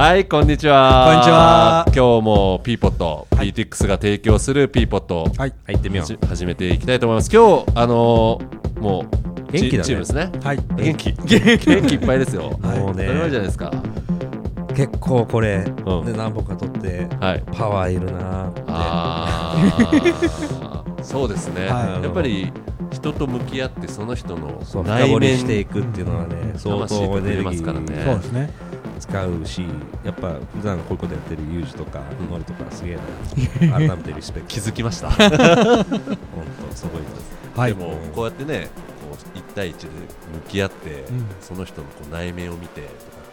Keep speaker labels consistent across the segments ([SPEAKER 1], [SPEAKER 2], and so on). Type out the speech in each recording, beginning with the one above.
[SPEAKER 1] はい、こんにちは。
[SPEAKER 2] こんにちは
[SPEAKER 1] 今日もピーポット、
[SPEAKER 2] はい
[SPEAKER 1] PTX が提供するピーポット、
[SPEAKER 2] はい。
[SPEAKER 3] 入ってみよ
[SPEAKER 1] はじ始めていきたいと思います。今日、あのーもう、
[SPEAKER 3] 元気だね
[SPEAKER 1] チチームですね。
[SPEAKER 2] はい。
[SPEAKER 1] 元気。元気いっぱいですよ。
[SPEAKER 3] う。もうね
[SPEAKER 1] 当たり前じゃないですか。
[SPEAKER 3] 結構これ、
[SPEAKER 1] うん
[SPEAKER 3] ね、何本か取って、
[SPEAKER 1] はい。
[SPEAKER 3] パワーいるなーって。
[SPEAKER 1] あー そうですね。
[SPEAKER 2] はい
[SPEAKER 1] やっぱり人と向き合ってその人の
[SPEAKER 3] そう深掘り
[SPEAKER 1] 内面
[SPEAKER 3] していくっていうのはね、相当エネル
[SPEAKER 1] ますからね
[SPEAKER 2] そうですね。
[SPEAKER 3] 使うし、やっぱ普段こういうことやってるユージとか、
[SPEAKER 1] うん
[SPEAKER 3] ノリとかすげえな。改めてリスペクト。
[SPEAKER 1] 気づきました。
[SPEAKER 3] 本当すごいです。
[SPEAKER 2] はい。
[SPEAKER 1] でもこうやってねこう1対1で向き合って、
[SPEAKER 2] うん
[SPEAKER 1] その人のこう内面を見て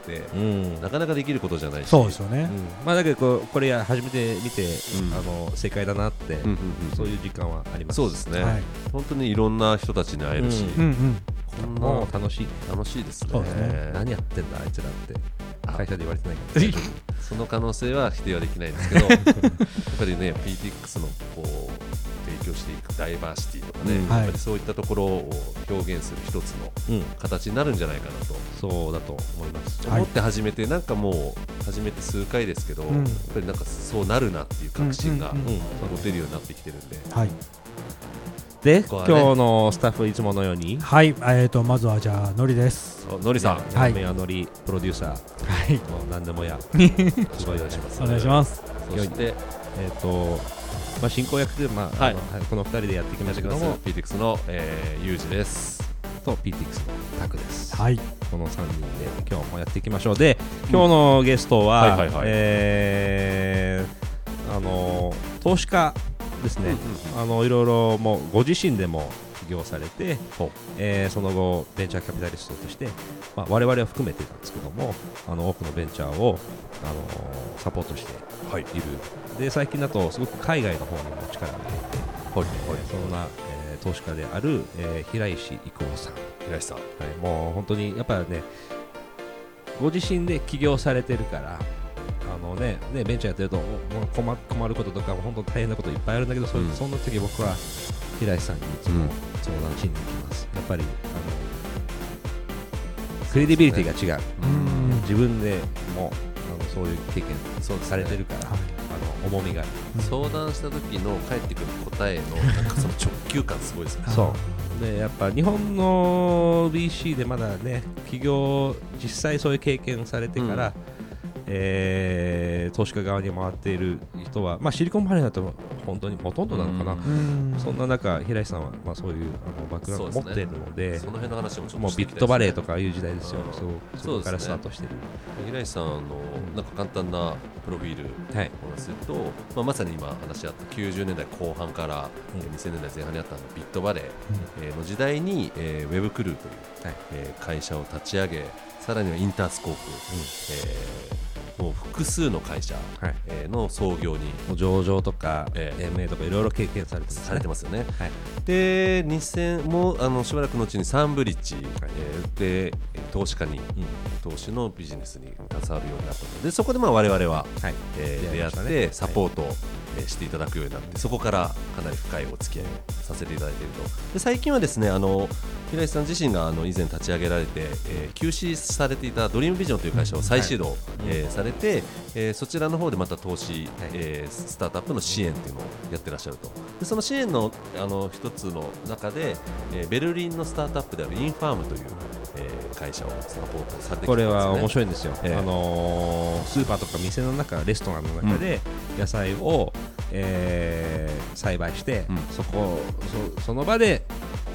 [SPEAKER 1] て、
[SPEAKER 3] うん。
[SPEAKER 1] なかなかできることじゃないし
[SPEAKER 2] そうですよね。
[SPEAKER 3] うんまあだけどこうこれや初めて見て、
[SPEAKER 1] ん
[SPEAKER 3] あの正解だなって、
[SPEAKER 1] うんうんうん
[SPEAKER 3] そういう時間はあります。
[SPEAKER 1] そうですね、
[SPEAKER 2] はい。
[SPEAKER 1] 本当にいろんな人たちに会えるし、
[SPEAKER 3] う
[SPEAKER 2] うんうん。
[SPEAKER 1] こん
[SPEAKER 3] も
[SPEAKER 1] な
[SPEAKER 3] う楽しい。
[SPEAKER 1] 楽しいですね
[SPEAKER 2] ね
[SPEAKER 3] 何やってんだあいつらって
[SPEAKER 1] あ
[SPEAKER 3] 会社で言われてないから。
[SPEAKER 1] その可能性は否定はできないんですけど やっぱりね PTX のこう提供していくダイバーシティとかね、
[SPEAKER 3] うん。
[SPEAKER 1] やっぱりそういったところを表現する一つの
[SPEAKER 3] うん、
[SPEAKER 1] 形になるんじゃないかなと。
[SPEAKER 3] そうだと思います。
[SPEAKER 2] はい
[SPEAKER 1] 思って始めて、なんかもう始めて数回ですけど、
[SPEAKER 2] うん。
[SPEAKER 1] やっぱりなんかそうなるなっていう確信が
[SPEAKER 2] うんうんうん
[SPEAKER 3] うん。
[SPEAKER 1] 持てるようになってきてるんで、
[SPEAKER 2] はい。
[SPEAKER 3] で、今日のスタッフいつものように、
[SPEAKER 2] はい。えっと、まずはじゃあ、のりです。
[SPEAKER 1] あのりさん、
[SPEAKER 2] はい
[SPEAKER 3] メアノリプロデューサー、
[SPEAKER 2] はい。
[SPEAKER 3] もう何でもや、
[SPEAKER 1] よろしくお願いします。
[SPEAKER 2] お願いします。
[SPEAKER 1] そして、
[SPEAKER 3] えっ、と、まあ、進行役で、まあ
[SPEAKER 1] はい
[SPEAKER 3] あのこの2人でやってきましたけども、
[SPEAKER 1] PTX の、えー、ユージです。
[SPEAKER 3] と PTX のタクです。
[SPEAKER 2] はい。
[SPEAKER 3] この3人で今日もやっていきましょう。で、今日のゲストは、
[SPEAKER 1] はいはいはい
[SPEAKER 3] えーあの投資家ですね、
[SPEAKER 1] うん
[SPEAKER 3] あのいろいろもうご自身でも起業されてえーその後ベンチャーキャピタリストとして、まあ、我々は含めてなんですけどもあの多くのベンチャーを、あのサポートしてい。る、で最近だとすごく海外の方にも力を入れて、
[SPEAKER 1] はい。
[SPEAKER 3] えーそんな、えー投資家である、えー平石郁夫さん、
[SPEAKER 1] 平井さん。
[SPEAKER 3] はい、もう本当にやっぱねご自身で起業されてるからあのねねベンチャーやってるともう困困ることとかも本当大変なこといっぱいあるんだけど、そ
[SPEAKER 1] うん。
[SPEAKER 3] そんな時僕は平石さんにいつも
[SPEAKER 1] うん。
[SPEAKER 3] 相談しに行きます、やっぱりあのクレディビリティが違う、
[SPEAKER 2] うん。
[SPEAKER 3] 自分でもあのそういう経験
[SPEAKER 1] そう
[SPEAKER 3] されてるから、
[SPEAKER 2] はい。
[SPEAKER 3] あの重みが。ある、
[SPEAKER 1] 相談した時の返ってくる答えのなんかその 直球感すごいですね。
[SPEAKER 3] そう。でやっぱ日本の BC でまだね起業実際そういう経験されてから、
[SPEAKER 1] うん
[SPEAKER 3] えー投資家側に回っている人は、まあ、シリコンバレーだと本当にほとんどなのかな、
[SPEAKER 1] うん。
[SPEAKER 2] うん。
[SPEAKER 3] そんな中平井さんは、まあ、そういうあのバックグラウンドを持っているので
[SPEAKER 1] その辺の話もちょっと
[SPEAKER 3] もう
[SPEAKER 1] していきたいですね。
[SPEAKER 3] ビットバレーとかいう時代ですよ、
[SPEAKER 1] うん。
[SPEAKER 3] そうそこからスタートしてる、
[SPEAKER 1] 平井さんのなんか簡単なプロフィール
[SPEAKER 3] はい。
[SPEAKER 1] お話しすると、まあ、まさに今話し合った90年代後半から、
[SPEAKER 3] うん。
[SPEAKER 1] えー2000年代前半にあったビットバレー、えーの時代に、えーウェブクルーという、
[SPEAKER 3] はい。
[SPEAKER 1] えー会社を立ち上げさらにはインタースコープ、えーもう複数の会社、の創業に
[SPEAKER 3] もう上場とか、
[SPEAKER 1] ええ
[SPEAKER 3] MA とかいろいろ経験されてます、ね、
[SPEAKER 1] されてますよね。
[SPEAKER 3] はい。
[SPEAKER 1] で2000もうあのしばらくのうちにサンブリッジ、えーでえー投資家に、投資のビジネスに携わるようになったのでそこでまあ我々は、
[SPEAKER 3] はい。
[SPEAKER 1] えー出会ってサポートしていただくようになってそこからかなり深いお付き合いをさせていただいていると。で最近はですねあの平井さん自身があの以前立ち上げられて、えー休止されていたドリームビジョンという会社を再始動、えーされて、えーそちらの方でまた投資、えースタートアップの支援というのをやってらっしゃると。でその支援のあの一つの中で、えーベルリンのスタートアップであるインファームという、えー会社をサポートされてきたんです、ね、
[SPEAKER 3] これは面
[SPEAKER 1] い
[SPEAKER 3] 白いんですよ、
[SPEAKER 1] ええ。
[SPEAKER 3] あのースーパーとか店の中レストランの中で野菜を、えー栽培して、
[SPEAKER 1] うん。
[SPEAKER 3] そこそその場で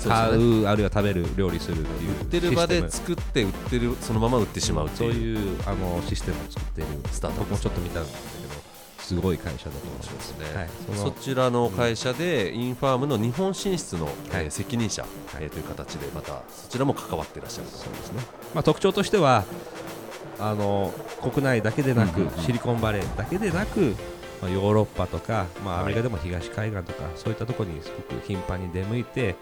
[SPEAKER 3] 買
[SPEAKER 1] う
[SPEAKER 3] あるいは食べる料理するっていう
[SPEAKER 1] 売ってる場で作って売ってるそのまま売ってしまう
[SPEAKER 3] ムそう
[SPEAKER 1] という
[SPEAKER 3] あのシステムを作っている
[SPEAKER 1] スタート。
[SPEAKER 3] 僕もちょっと見たんだけどすごい会社だと思います
[SPEAKER 1] ですね、
[SPEAKER 3] はい、そ
[SPEAKER 1] ちらの会社でインファームの日本進出の、え責任者、えーという形でまたそちらも関わっていらっしゃる
[SPEAKER 3] そうですね、まあ、特徴としてはあの国内だけでなく、シリコンバレーだけでなく、まあ、ヨーロッパとか、まあ、
[SPEAKER 1] はい
[SPEAKER 3] アメリカでも東海岸とか、そういったところにすごく頻繁に出向いて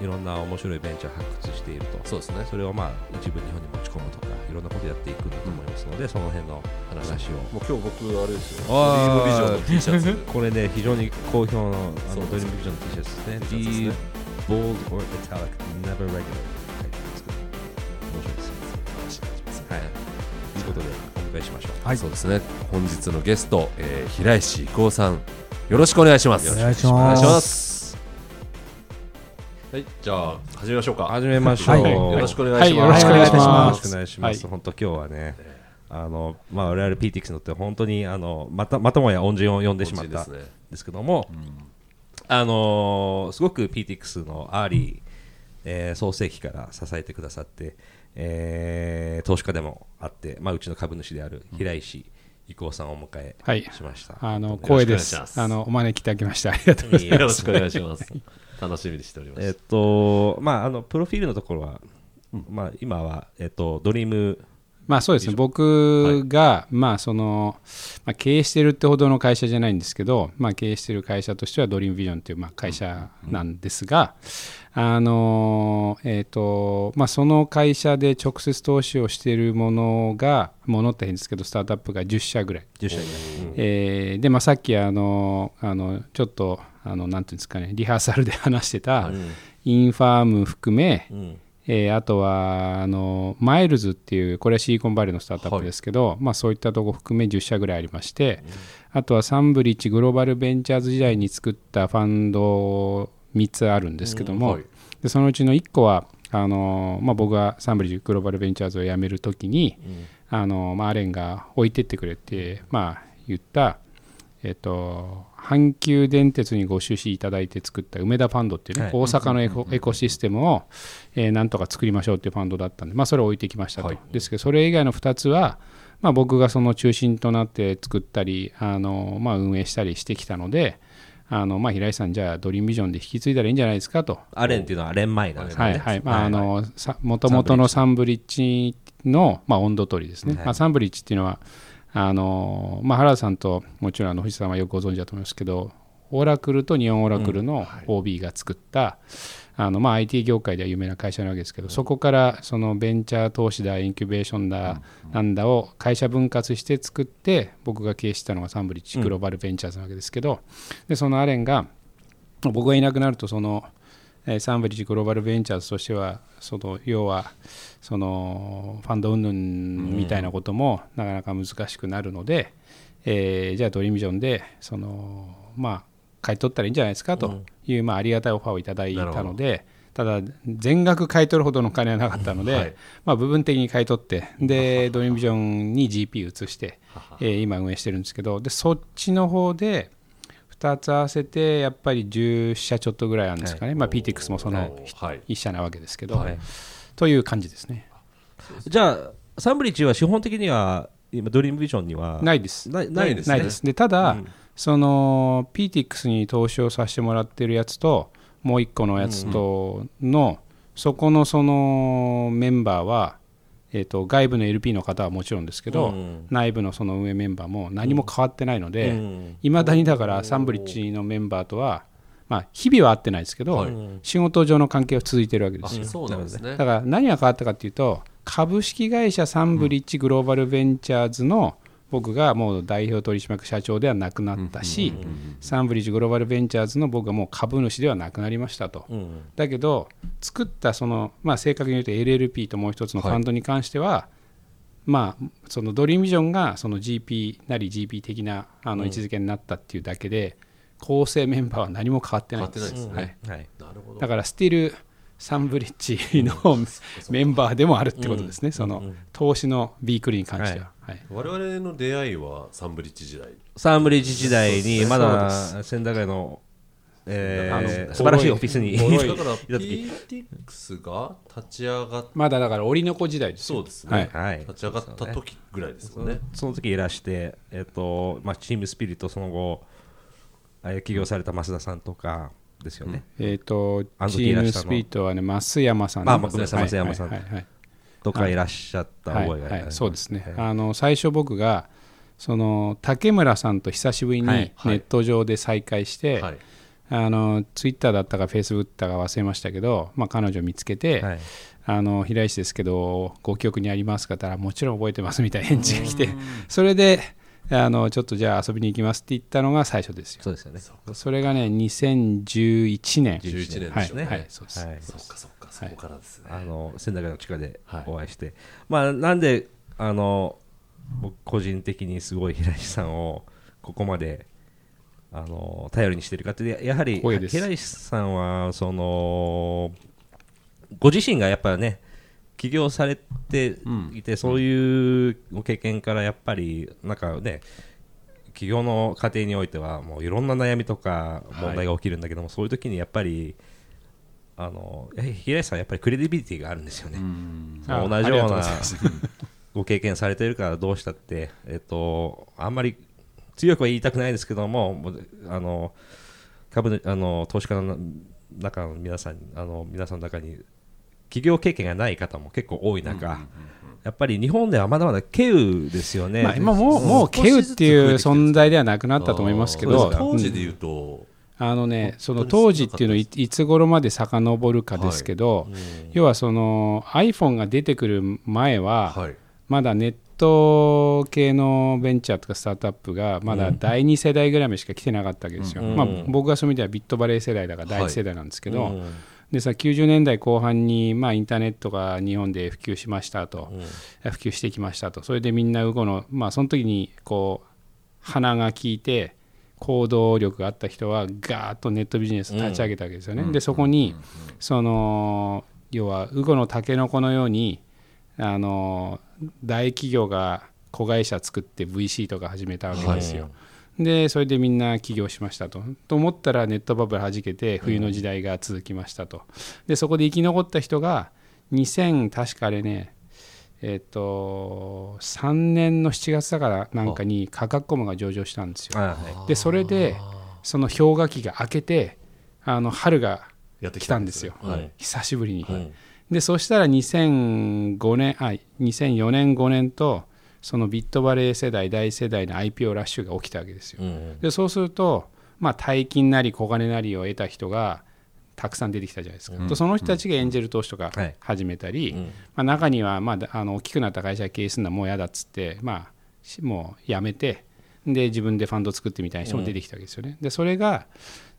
[SPEAKER 3] いろんな面白いベンチャーを発掘していると。
[SPEAKER 1] そうですね。
[SPEAKER 3] それをまあ一部日本に持ち込むとかいろんなことやっていくんだと思いますので、その辺の話を。
[SPEAKER 1] もう今日僕あれですよ。ドリームビジョンの T シャツ。
[SPEAKER 3] これね、非常に好評のあのドリームビジョンの T シャツですね。
[SPEAKER 1] T シャツですね。
[SPEAKER 3] Bold or italic, never regular って書いてあるんですけど、面白いです。はい。ということで、本迎えしましょう。
[SPEAKER 1] はい、そうですね。本日のゲスト、えー、平石光さん、よろしくお願いします。
[SPEAKER 2] お願いします。
[SPEAKER 1] はい、じゃあ始めましょうか。
[SPEAKER 3] 始めましょう。はい、
[SPEAKER 1] よろしくお願いします。はい、
[SPEAKER 2] よろしくお願いします。
[SPEAKER 3] よろしくお願いします。本当今日はね、あのまあ我々 PTX のって本当にあのまたまたもや恩人を呼んでしまったんですけども、ねうん、あのすごく PTX の early、えー、創世期から支えてくださって、えー、投資家でもあって、まあうちの株主である平石。伊藤さんをお迎えしました。
[SPEAKER 4] はい、あの光栄です。あのお招きいただきましてありがとうございます。
[SPEAKER 1] よろしくお願いします。楽しみにしております。
[SPEAKER 3] えっと、まあ、あの、プロフィールのところは、うん、まあ、今は、えっと、ドリーム、
[SPEAKER 4] まあそうですね、僕が、はい、まあそのまあ、経営してるってほどの会社じゃないんですけど、まあ、経営してる会社としてはドリームビジョンというまあ会社なんですが、あのえーとまあ、その会社で直接投資をしているものが、ものって変ですけど、スタートアップが10社ぐらい。
[SPEAKER 3] 10社ぐらい、
[SPEAKER 4] えー、で、まあ、さっきあのあのちょっとあのなんていうんですかねリハーサルで話してた、インファーム含め、うん、えー、あとはあのマイルズっていうこれはシリコンバレーのスタートアップですけど、はい、まあ、そういったとこ含め10社ぐらいありまして、うん、あとはサンブリッジグローバルベンチャーズ時代に作ったファンド3つあるんですけども、うんはい、でそのうちの1個はあの、まあ、僕がサンブリッジグローバルベンチャーズを辞めるときに、あのまあ、アレンが置いてってくれて、まあ、言ったえっと、阪急電鉄にご出資いただいて作った梅田ファンドっていうね、はい、大阪のエコ,、エコシステムを、えー、なんとか作りましょうっていうファンドだったんで、まあ、それを置いてきましたと、はい、ですけどそれ以外の2つは、まあ、僕がその中心となって作ったりあの、まあ、運営したりしてきたのであのまあ、平井さん、じゃあドリームビジョンで引き継いだらいいんじゃないですかと。
[SPEAKER 3] アレンっていうのはアレン前なんですね。はいはい。まあ、あの
[SPEAKER 4] もともとのサンブリッジの、まあ、温度取りですね、はい、まあ、サンブリッジっていうのはあのまあ、原田さんともちろんあの藤さんはよくご存知だと思いますけどオラクルと日本オラクルの OB が作った、うんはい、あのまあ、IT 業界では有名な会社なわけですけど、うん、そこからそのベンチャー投資だインキュベーションだ、なんだを会社分割して作って僕が経営したのがサンブリッジグローバルベンチャーズなわけですけど、でそのアレンが僕がいなくなるとそのサンブリッジグローバルベンチャーズとしてはその要はそのファンド云々みたいなこともなかなか難しくなるので、えー、じゃあドリームビジョンでそのまあ買い取ったらいいんじゃないですかという、まあ、ありがたいオファーをいただいたのでただ全額買い取るほどの金はなかったので、はい、まあ、部分的に買い取ってでドリームビジョンに GP 移して、えー、今運営してるんですけどでそっちの方で2つ合わせてやっぱり10社ちょっとぐらいあるんですかね、はい、まあ、PTX もその1社なわけですけど、はい、という感じですね。
[SPEAKER 3] じゃあサンブリッジは資本的には今ドリームビジョンには
[SPEAKER 4] ないです。
[SPEAKER 3] ないないです、
[SPEAKER 4] ね、ないですでただ、うん、その PTX に投資をさせてもらってるやつともう1個のやつとの、うんうん、そこのそのメンバーはえーと、外部の LP の方はもちろんですけど、うん、内部のその運営メンバーも何も変わってないのでいま、うん、だにだからサンブリッジのメンバーとは、まあ、日々は会ってないですけど、はい、仕事上の関係は続いてるわけですよ。
[SPEAKER 1] そうなんですね、
[SPEAKER 4] だから何が変わったかというと株式会社サンブリッジグローバルベンチャーズの、僕がもう代表取締役社長ではなくなったし、サンブリッジグローバルベンチャーズの僕はもう株主ではなくなりましたと、だけど、作ったその、まあ、正確に言うと LLP ともう一つのファンドに関しては、はい、まあ、そのドリームビジョンがその GP なり GP 的なあの位置づけになったっていうだけで、構成メンバーは何も変わってないんです。だからスティルサンブリッジの メンバーでもあるってことですね、その投資のビークルに関しては。はい、
[SPEAKER 1] 我々の出会いはサンブリッジ時代。
[SPEAKER 3] サンブリッジ時代にまだ千駄ヶ谷のえー、素晴らしいオフィスに
[SPEAKER 1] だから PTX が立ち上がっ
[SPEAKER 4] まだだから折の子時代です
[SPEAKER 1] そうですね、はい、立ち上がった時ぐらいですよね。
[SPEAKER 3] その時いらして、えーとまあ、チームスピリットその後起業された増田さんとかですよね、
[SPEAKER 4] うん、えっ、ー、とチームスピリットはね増山さん、
[SPEAKER 3] ね、あ増山さん、はいとかいらっしゃった覚えがあります、はいはい、
[SPEAKER 4] そうですね、あの最初僕がその竹村さんと久しぶりにネット上で再会して、はい、あのツイッターだったかフェイスブックだか忘れましたけど、まあ、彼女を見つけて、はい、あの平石ですけどご記憶にありますかったらもちろん覚えてますみたいな返事が来てそれであのちょっとじゃあ遊びに行きますって言ったのが最初ですよ。
[SPEAKER 3] そうですよね。
[SPEAKER 4] それがね2011年。
[SPEAKER 1] 11年
[SPEAKER 4] ですね。はい、はい、そうです。はい、
[SPEAKER 1] そっかそっか、そこからですね。
[SPEAKER 3] あの仙台の地下でお会いして、まあなんであの僕個人的にすごい平石さんをここまであの頼りにしてるかってややはり平石さんはそのご自身がやっぱね起業されていて、そういうご経験からやっぱりなんかね起業の過程においてはもういろんな悩みとか問題が起きるんだけども、そういう時にやっぱりあの平石さんはやっぱりクレディビリティがあるんですよね。同じような
[SPEAKER 4] ご
[SPEAKER 3] 経験されてるからどうしたって、えっと、あんまり強くは言いたくないですけども、あの株主あの投資家の中の皆さんあの皆さんの中に企業経験がない方も結構多い中、やっぱり日本ではまだまだ稀有ですよね。
[SPEAKER 4] まあ、今もうもうケウっていう存在ではなくなったと思いますけど
[SPEAKER 1] 当時で言うと、
[SPEAKER 4] あのね、その
[SPEAKER 1] 本当
[SPEAKER 4] 時っていうのはいいつ頃まで遡るかですけど、要はその iPhone が出てくる前は、
[SPEAKER 1] はい。
[SPEAKER 4] まだネット系のベンチャーとかスタートアップがまだ第2世代ぐらいまでしか来てなかったわけですよ。
[SPEAKER 3] うん。
[SPEAKER 4] まあ、僕がそういう意味ではビットバレー世代だから第1世代なんですけど、
[SPEAKER 3] うん
[SPEAKER 4] でさ90年代後半に、まあ、インターネットが日本で普及しましたと、普及してきましたと。それでみんなウゴの、まあ、その時にこう鼻が利いて行動力があった人はガーッとネットビジネスを立ち上げたわけですよね。でそこにその要はウゴのタケノコのようにあの大企業が子会社作って VC とか始めたわけですよ。でそれでみんな起業しましたと。と思ったらネットバブルはじけて冬の時代が続きましたと。でそこで生き残った人が2000確かあれねえっ、と3年の7月だからなんかに価格コムが上場したんですよ。でそれでその氷河期が明けてあの春が
[SPEAKER 1] やって
[SPEAKER 4] 来たんですよ、
[SPEAKER 1] はい
[SPEAKER 4] 久しぶりに。
[SPEAKER 3] うん
[SPEAKER 4] でそしたら2005年あ2004年5年とそのビットバレー世代大世代の IPO ラッシュが起きたわけですよ。
[SPEAKER 3] うん
[SPEAKER 4] でそうすると、まあ、大金なり小金なりを得た人がたくさん出てきたじゃないですか、とその人たちがエンジェル投資とか
[SPEAKER 3] はい。
[SPEAKER 4] 始めたり、
[SPEAKER 3] うん。
[SPEAKER 4] まあ、中には、まあ、だあの大きくなった会社が経営するのはもう嫌だっつって、まあ、しもうやめてで自分でファンド作ってみたいな人も出てきたわけですよね。でそれが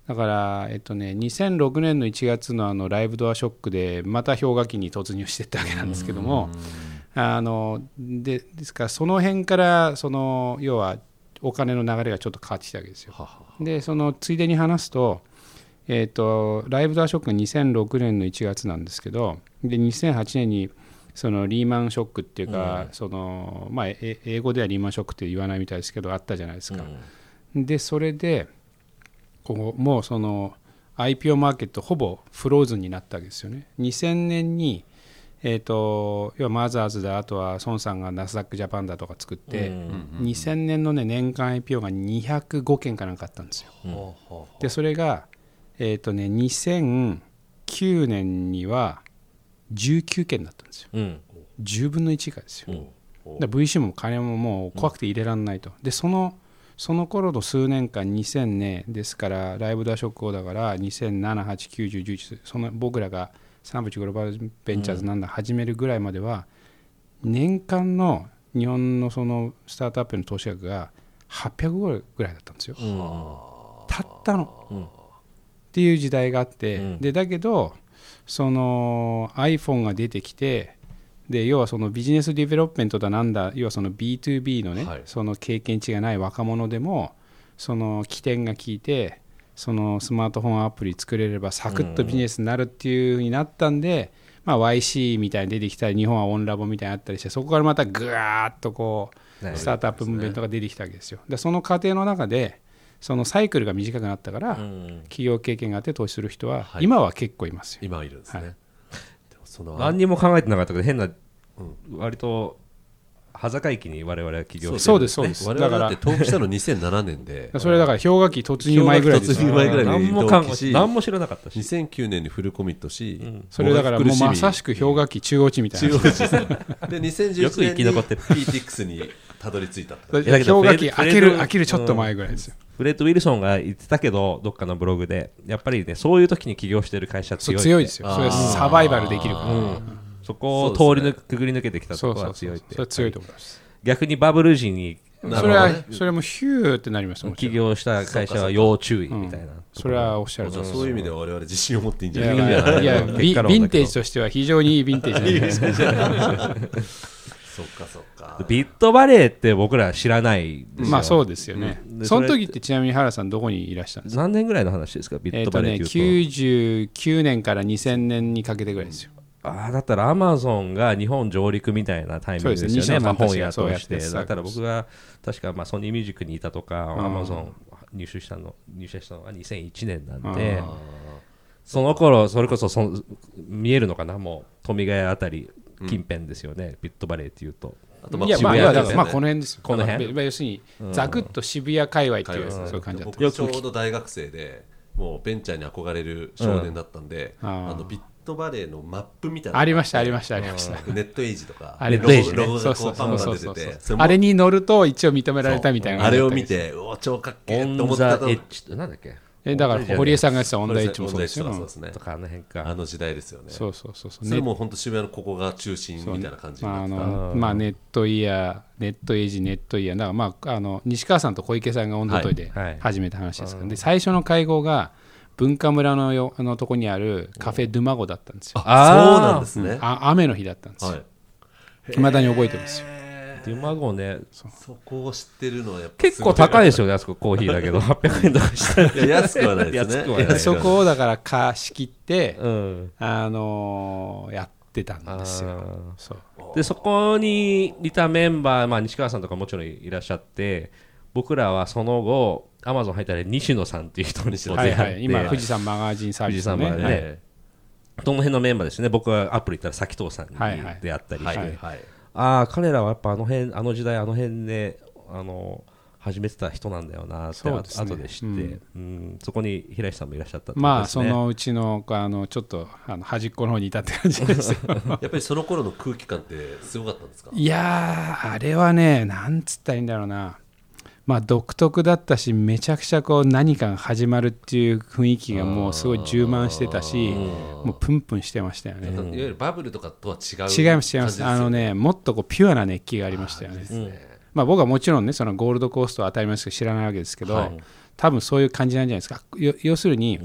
[SPEAKER 4] だから、えっとね、2006年の1月のあのライブドアショックでまた氷河期に突入していったわけなんですけども、あのでですからその辺からその要はお金の流れがちょっと変わってきたわけですよ。
[SPEAKER 1] はは
[SPEAKER 4] でそのついでに話すと,、えー、とライブドアショックが2006年の1月なんですけどで2008年にそのリーマンショックっていうか、そのまあ、え英語ではリーマンショックって言わないみたいですけどあったじゃないですか。でそれでこうもうその IPO マーケットほぼフローズンになったわけですよね。2000年にえー、と要はマザーズだあとは孫さんがナスダックジャパンだとか作って、2000年の、ね、年間 IPO が205件かなんかあったんですよ。
[SPEAKER 1] はは
[SPEAKER 4] でそれが、えーとね、2009年には19件だったんですよ。
[SPEAKER 3] うん
[SPEAKER 4] 10分の1以下ですよ。
[SPEAKER 3] うん
[SPEAKER 4] VC も金ももう怖くて入れられないと。でそのその頃の数年間2000年ですからライブダーショック後だから2007、8、9、10、11その僕らがサンブチグローバルベンチャーズなんだ始めるぐらいまでは年間の日本のそのスタートアップの投資額が800億ぐらいだったんですよ。たったの、
[SPEAKER 3] うん。
[SPEAKER 4] っていう時代があって、
[SPEAKER 3] うん。
[SPEAKER 4] でだけどその iPhone が出てきてで要はその business development だなんだ要はその B2B のね、
[SPEAKER 1] はい。
[SPEAKER 4] その経験値がない若者でもその機転が利いてそのスマートフォンアプリ作れればサクッとビジネスになるっていう風になったんで、まあ、YC みたいに出てきたり日本はオンラボみたいになったりしてそこからまたぐわーっとこう
[SPEAKER 3] ね
[SPEAKER 4] スタートアップムーブメントが出てきたわけですよ。でその過程の中でそのサイクルが短くなったから、
[SPEAKER 3] うん。
[SPEAKER 4] 企業経験があって投資する人は、
[SPEAKER 1] はい。
[SPEAKER 4] 今は結構いますよ。
[SPEAKER 1] 今いるんですね、
[SPEAKER 4] はい。
[SPEAKER 1] でもその
[SPEAKER 3] 何にも考えてなかったけど変な割と端境期に我々は起業して
[SPEAKER 4] そうですそうです
[SPEAKER 1] 我
[SPEAKER 4] だ
[SPEAKER 1] って登記したの2007年で。
[SPEAKER 4] それだから氷河期突入前ぐらいです。
[SPEAKER 1] 氷河期突入前ぐらい
[SPEAKER 3] 何
[SPEAKER 1] に
[SPEAKER 3] も考
[SPEAKER 1] 同期し
[SPEAKER 3] え何も知らなかったし。
[SPEAKER 1] 2009年にフルコミットし、
[SPEAKER 4] それだからもうまさし
[SPEAKER 1] く
[SPEAKER 4] く氷河期中央値みたいな。
[SPEAKER 1] 中央値です。ねで
[SPEAKER 3] よく
[SPEAKER 1] 2011
[SPEAKER 3] 生
[SPEAKER 1] 年に
[SPEAKER 3] き残ってる
[SPEAKER 1] PTX にたどり着いた
[SPEAKER 4] 氷
[SPEAKER 3] だけど
[SPEAKER 4] 河期開ける開けるちょっと前ぐらいですよ。
[SPEAKER 3] フレッド・ウィルソンが言ってたけどどっかのブログでやっぱりねそういう時に起業してる会社強いって。
[SPEAKER 4] 強いですよ。それはサバイバルできるから。
[SPEAKER 3] そこを通り抜くくぐり抜けてきたところ
[SPEAKER 4] そうそうそう。
[SPEAKER 3] が強いって。
[SPEAKER 4] それは強いと思います。
[SPEAKER 3] 逆にバブル時に
[SPEAKER 4] それはそれもヒューってなります
[SPEAKER 3] 起業した会社は要注意みたいな。
[SPEAKER 4] それはおっしゃるとり。
[SPEAKER 1] そういう意味では我々自信を持っていいんじ
[SPEAKER 4] い
[SPEAKER 1] ゃない。か
[SPEAKER 4] やいやヴィンテージとしては非常にいいヴィンテージなんです
[SPEAKER 1] そっかそっか。か
[SPEAKER 3] ビットバレーって僕ら知らないですよ。
[SPEAKER 4] まあそうですよね、
[SPEAKER 3] うん。で
[SPEAKER 4] その時ってちなみに原さんどこにいらしたんですか？
[SPEAKER 3] 何年ぐらいの話ですか？ビットバレーっていうと,、
[SPEAKER 4] 99年から2000年にかけてぐらいですよ
[SPEAKER 3] ああだったらアマゾンが日本上陸みたいなタイミングですよ
[SPEAKER 4] ね。
[SPEAKER 3] ね。まあ、本屋として。だったら僕が確かまあソニーミュージックにいたとか
[SPEAKER 4] ん
[SPEAKER 3] アマゾン入手したの入社したのが2001年なん
[SPEAKER 4] あ
[SPEAKER 3] で
[SPEAKER 4] ー。
[SPEAKER 3] その頃それこそそん見えるのかな？もう富ヶ谷あたり近辺ですよね、ビットバレーっていうと。
[SPEAKER 1] あとまあ
[SPEAKER 4] いやまあこの辺ですよ。
[SPEAKER 3] この辺？
[SPEAKER 4] まあ要するにざくっと渋谷界隈っていう、
[SPEAKER 1] うん
[SPEAKER 4] そういう感じだった。
[SPEAKER 1] 僕ちょうど大学生でもうベンチャーに憧れる少年だったんで、
[SPEAKER 4] うん。あ
[SPEAKER 1] のビットバレーのマップみたいな
[SPEAKER 4] ありましたありましたありました。
[SPEAKER 1] ネットエイジとか。
[SPEAKER 4] あれ
[SPEAKER 1] ロゴ
[SPEAKER 3] ネットエイジね
[SPEAKER 1] ロゴがパンパン出てて
[SPEAKER 4] あれに乗ると一応認められたみたいな
[SPEAKER 1] あれを見てうお超かっけ
[SPEAKER 3] オ
[SPEAKER 1] えって
[SPEAKER 3] ンザエ
[SPEAKER 1] 思ったと
[SPEAKER 3] なんだっけ？
[SPEAKER 4] えだから堀江さんが言ってたオンダイッチも
[SPEAKER 1] オンダイッチ
[SPEAKER 4] そうですよ
[SPEAKER 1] とかそうですね。
[SPEAKER 3] とかあの辺か。
[SPEAKER 1] あの時代ですよね。
[SPEAKER 4] そうそうそうそう。
[SPEAKER 1] それも本当渋谷のここが中心みたいな感じに
[SPEAKER 4] まああ
[SPEAKER 1] なってた
[SPEAKER 4] のまあ、ネットイヤー、ネットエイジ、ネットイヤー、だからまああの西川さんと小池さんが温度トイで始めた話ですから、で最初の会合が文化村のよあのとこにあるカフェ・ドゥマゴだったんですよ、
[SPEAKER 1] あそうなんですね、
[SPEAKER 4] あ雨の日だったんですよ、
[SPEAKER 1] はい。
[SPEAKER 4] いまだに覚えてますよ。
[SPEAKER 3] デュマゴね。
[SPEAKER 1] そこを知ってるのはやっぱ
[SPEAKER 3] 結構高いです
[SPEAKER 1] よ
[SPEAKER 3] よねあそこコーヒーだけど。800円とかした
[SPEAKER 1] いや安くはないですね。
[SPEAKER 3] 安くはない。
[SPEAKER 1] や
[SPEAKER 4] そこをだから貸し切って、
[SPEAKER 3] うん。
[SPEAKER 4] あのーやってたんですよ。
[SPEAKER 3] あ
[SPEAKER 4] そ
[SPEAKER 3] でそこにいたメンバー、まあ、西川さんとかもちろんいらっしゃって僕らはその後アマゾン入ったら西野さんっていう人に出
[SPEAKER 4] はいはい、今、富士山マガジンサービスのね、
[SPEAKER 3] 富士山マガジンの辺のメンバーですね。僕はアップル行ったら崎藤さんに
[SPEAKER 4] はいはい。
[SPEAKER 3] 出会ったりして、
[SPEAKER 1] はいはい。はい
[SPEAKER 3] ああ彼らはやっぱあの辺あの時代あの辺であの始めてた人なんだよなって
[SPEAKER 4] そうで
[SPEAKER 3] 知って、
[SPEAKER 4] うん。
[SPEAKER 3] うん。そこに平石さんもいらっしゃったってこと
[SPEAKER 4] まあ、そのうちのあのちょっとあの端っこの方にいたって感じですよ。
[SPEAKER 1] やっぱりその頃の空気感ってすごかったんですか？
[SPEAKER 4] いやー、あれはね、なんつったらいいんだろうな、まあ、独特だったし、めちゃくちゃこう何かが始まるっていう雰囲気がもうすごい充満してたし、もうプンプンしてましたよね。
[SPEAKER 1] いわゆるバブルとかとは違う
[SPEAKER 4] 違います、違います、あのね、もっとこうピュアな熱気がありましたよね。まあ、僕はもちろんね、そのゴールドコーストは当たり前ですけど知らないわけですけど、
[SPEAKER 1] はい。
[SPEAKER 4] 多分そういう感じなんじゃないですか。よ要するに、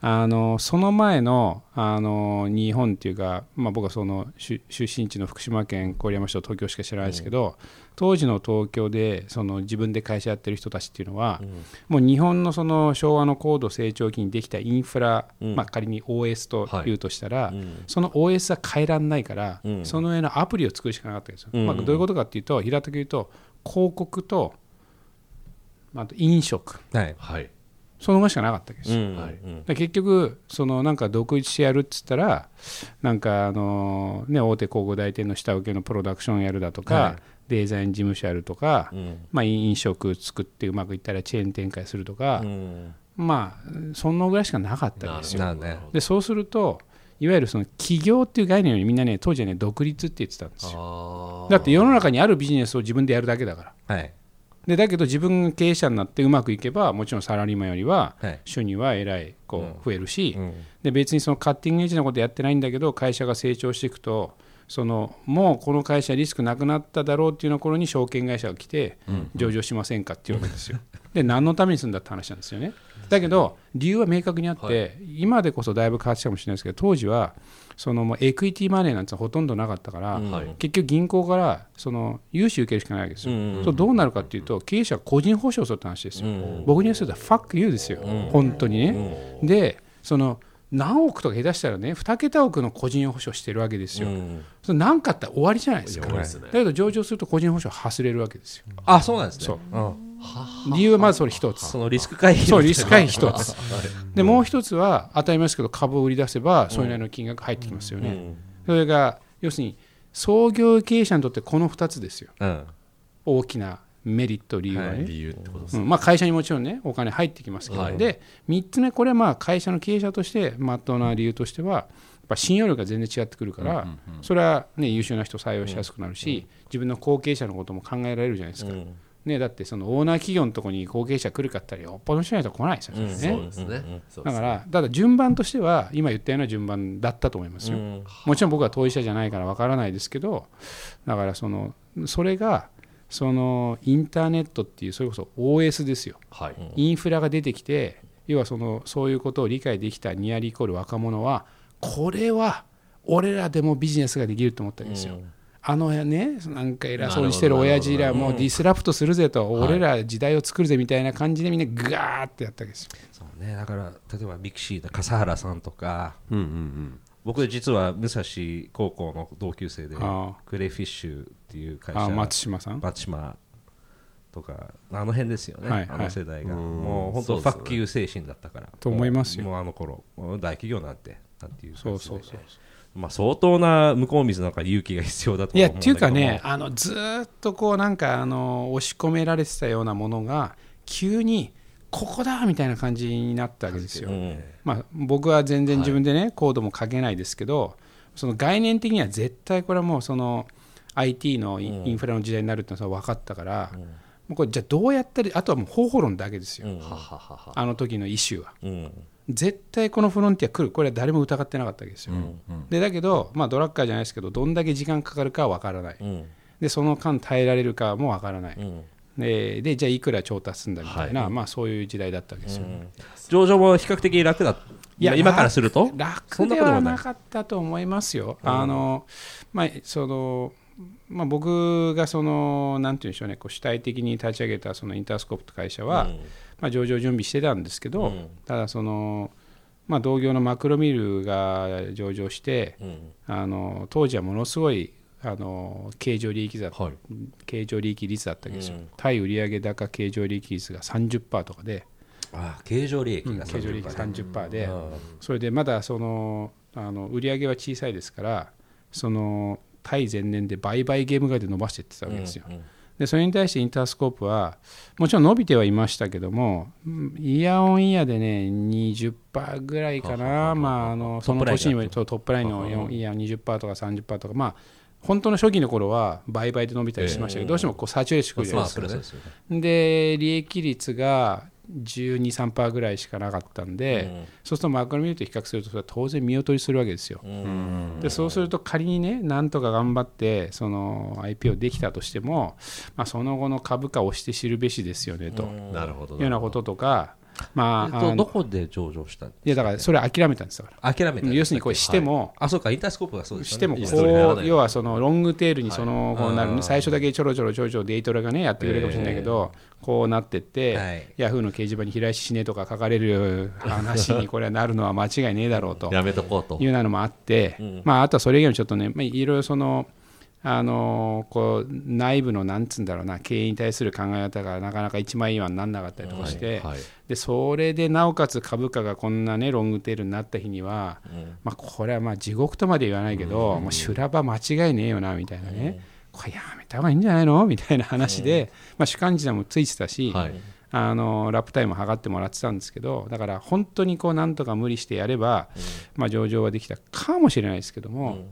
[SPEAKER 4] あのその前のあの日本っていうか、まあ、僕はその出出身地の福島県郡山市と東京しか知らないですけど、当時の東京でその自分で会社やってる人たちっていうのは、もう日本のその昭和の高度成長期にできたインフラ、まあ、仮に OS とい。うとしたら、その OS は変えられないから、その上のアプリを作るしかなかったんですよ。まあ、どういうことかっていうと平たく言うと広告と、まあ、あと飲食。
[SPEAKER 3] はい。
[SPEAKER 1] はい。
[SPEAKER 4] そのぐらいしかなかったですよ。
[SPEAKER 3] うん。
[SPEAKER 1] はい。
[SPEAKER 4] 結局そのなんか独立してやるっつったらなんかあの、ね、大手広告代理店の下請けのプロダクションやるだとか、
[SPEAKER 3] はい
[SPEAKER 4] デザイン事務所やるとか、
[SPEAKER 3] うん。
[SPEAKER 4] まあ、飲食作ってうまくいったらチェーン展開するとか、
[SPEAKER 3] うん。
[SPEAKER 4] まあそのぐらいしかなかったんですよ。
[SPEAKER 3] ね
[SPEAKER 4] でそうするといわゆるその起業っていう概念よりみんなね当時はね独立って言ってたんですよ。だって世の中にあるビジネスを自分でやるだけだから。
[SPEAKER 3] はい。
[SPEAKER 4] でだけど自分が経営者になってうまくいけばもちろんサラリーマンよりは
[SPEAKER 3] はい。
[SPEAKER 4] 収入はえらいこう増えるし、
[SPEAKER 3] うん。
[SPEAKER 4] で別にそのカッティングエッジなことやってないんだけど会社が成長していくとそのもうこの会社リスクなくなっただろうっていうような頃に証券会社が来て上場しませんかっていうわけですよ。で何のためにするんだって話なんですよね。だけど理由は明確にあって、今でこそだいぶ変わってきたかもしれないですけど当時はそのもうエクイティマネーなんてほとんどなかったから、
[SPEAKER 1] はい
[SPEAKER 4] 結局銀行からその融資受けるしかないわけですよ。
[SPEAKER 3] うん
[SPEAKER 4] そうどうなるかっていうと経営者は個人保証するって話ですよ。
[SPEAKER 3] うん
[SPEAKER 4] 僕に言わせるとファックユーですよ、本当にね。でその何億とか下手したらね2桁億の個人保証してるわけですよ。
[SPEAKER 3] うん
[SPEAKER 4] それ何かあったら終わりじゃないですか。
[SPEAKER 1] ね
[SPEAKER 4] けど上場すると個人保証外れるわけですよ。
[SPEAKER 3] あそうなんですね
[SPEAKER 4] そう
[SPEAKER 3] うん
[SPEAKER 4] 理由はまずそれ一つ。
[SPEAKER 3] そのリスク回避
[SPEAKER 4] そうリスク回避一つ。でもう一つは当たり前ですけど株を売り出せばそれなりの金額入ってきますよね。
[SPEAKER 3] うん
[SPEAKER 4] それが要するに創業経営者にとってこの2つですよ
[SPEAKER 3] うん
[SPEAKER 4] 大きなメリット理由はね。
[SPEAKER 1] 理由ってことですね。
[SPEAKER 4] うん。まあ、会社にもちろんねお金入ってきますけど、
[SPEAKER 1] はい。
[SPEAKER 4] で3つ目これはまあ会社の経営者としてまっとうな理由としてはやっぱ信用力が全然違ってくるから、それは、ね、優秀な人を採用しやすくなるし、自分の後継者のことも考えられるじゃないですか、
[SPEAKER 3] うん。
[SPEAKER 4] ね、だってそのオーナー企業のところに後継者来るかったらよっぽどの人ないと来ないですよね。
[SPEAKER 1] そうですね。そうですね。
[SPEAKER 4] だから、ただ順番としては、今言ったような順番だったと思いますよ。
[SPEAKER 3] うん。
[SPEAKER 4] もちろん僕は当事者じゃないからわからないですけど、だからその、それが、そのインターネットっていう、それこそ OS ですよ。
[SPEAKER 1] はい。
[SPEAKER 4] インフラが出てきて、要はそのそういうことを理解できたニアリーイコール若者は、これは俺らでもビジネスができると思ったわけですよ。あのねなんか偉そうにしてる親父らもう disrupt するぜと、俺ら時代を作るぜみたいな感じでみんなぐガーってやったわけですよ。
[SPEAKER 3] そうねだから例えば mixi の笠原さんとか。
[SPEAKER 1] うんうんうん。
[SPEAKER 3] 僕実は武蔵高校の同級生で
[SPEAKER 4] あ。
[SPEAKER 3] クレイフィッシュっていう会社。
[SPEAKER 4] あ松島さん？
[SPEAKER 3] 松島とかあの辺ですよね、
[SPEAKER 4] はい
[SPEAKER 3] あの世代が、
[SPEAKER 1] うん。
[SPEAKER 3] もう本当ファッキュー精神だったから。
[SPEAKER 4] と思いますよ。
[SPEAKER 3] もうあの頃大企業なんてなんていう
[SPEAKER 4] そうそうそう
[SPEAKER 3] まあ、相当な向こう水の中に勇気が必要だと
[SPEAKER 4] いやってい
[SPEAKER 3] うんだけど。も
[SPEAKER 4] うかねあのずーっとこうなんかあの押し込められてたようなものが急にここだみたいな感じになったわけですよ、
[SPEAKER 3] うん。
[SPEAKER 4] まあ、僕は全然自分でね、コードも書けないですけどその概念的には絶対これはもうその IT のインフラの時代になるってのは分かったから、もうこれじゃあどうやったらあとはもう方法論だけですよ、
[SPEAKER 3] うん。
[SPEAKER 1] はははは。
[SPEAKER 4] あの時のイシューは。
[SPEAKER 3] うん。
[SPEAKER 4] 絶対このフロンティア来る。これは誰も疑ってなかったわけですよ、でだけど、まあ、ドラッカーじゃないですけどどんだけ時間かかるかは分からない、
[SPEAKER 3] うん。
[SPEAKER 4] でその間耐えられるかも分からない、
[SPEAKER 3] うん。
[SPEAKER 4] ででじゃあいくら調達するんだみたいな、まあ、そういう時代だったわけですよ、
[SPEAKER 3] 上場も比較的楽だ
[SPEAKER 4] いや
[SPEAKER 3] 今からすると？そ
[SPEAKER 4] 楽ではないかったと思いますよ。あのまあそのまあ、僕がそのなんていうんでしょうねこう主体的に立ち上げたそのインタースコープという会社は、まあ、上場準備してたんですけど、
[SPEAKER 3] うん。
[SPEAKER 4] ただその、まあ、同業のマクロミルが上場して、
[SPEAKER 3] うん。
[SPEAKER 4] あの当時はものすごいあの経常利益だ、
[SPEAKER 1] はい。
[SPEAKER 4] 経常利益率だったわけですよ、
[SPEAKER 3] うん。
[SPEAKER 4] 対売上高経常利益率が30%とかで、
[SPEAKER 3] ああ経常利益
[SPEAKER 4] うん
[SPEAKER 3] が
[SPEAKER 4] 経常利益30%で、
[SPEAKER 3] うん。
[SPEAKER 4] それでまだそのあの売上は小さいですからその対前年で倍々ゲーム外で伸ばしていってたわけですよ、
[SPEAKER 3] うんうん。
[SPEAKER 4] でそれに対してインタースコープはもちろん伸びてはいましたけどもうんイヤーオンイヤーでね20%ぐらいかな。まああのその年にもトップラインのイヤー20%とか30%とかまあ本当の初期の頃は倍々で伸びたりしましたけど、どうしてもこうサチュレーションくるじゃない
[SPEAKER 3] まあ
[SPEAKER 4] ですか
[SPEAKER 3] で
[SPEAKER 4] 利益率が1213%ぐらいしかなかったんで、そうするとマクロミルと比較するとそれは当然見劣りするわけですよ。
[SPEAKER 3] うん。
[SPEAKER 4] でそうすると仮にねなんとか頑張ってその IPO できたとしても、まあ、その後の株価をして知るべしですよねと、いう
[SPEAKER 1] なるほど
[SPEAKER 4] ようなこととか、まあ、あ
[SPEAKER 3] えっと
[SPEAKER 4] の
[SPEAKER 3] どこで上場したん
[SPEAKER 4] いやだからそれ諦めたんですだから。
[SPEAKER 3] 諦めたんです
[SPEAKER 4] 要するにこれしても、
[SPEAKER 3] あそうかインタースコープがそうですよね。
[SPEAKER 4] してもこう要はそのロングテールにそのこうなる
[SPEAKER 3] うん
[SPEAKER 4] ね最初だけちょろちょろちょろちょろデイトラがねやってくれるかもしれないけどこうなってって
[SPEAKER 3] はい。
[SPEAKER 4] ヤフーの掲示板に平石死ねとか書かれる話に これはなるのは間違いねえだろうと。
[SPEAKER 1] やめとこうと。
[SPEAKER 4] いうなのもあってまああとはそれ以外にちょっとねまあいろいろそのあのこう内部のなんつうんだろうな経営に対する考え方がなかなか一枚岩にならなかったりとかして、
[SPEAKER 1] はい
[SPEAKER 4] でそれでなおかつ株価がこんなねロングテールになった日には、まあ、これはまあ地獄とまで言わないけど、もう修羅場間違いねえよなみたいなね、これやめた方がいいんじゃないの？みたいな話で、まあ、主幹事でもついてたし、
[SPEAKER 1] はい。
[SPEAKER 4] あのラップタイム測ってもらってたんですけどだから本当にこうなんとか無理してやれば、まあ、上場はできたかもしれないですけども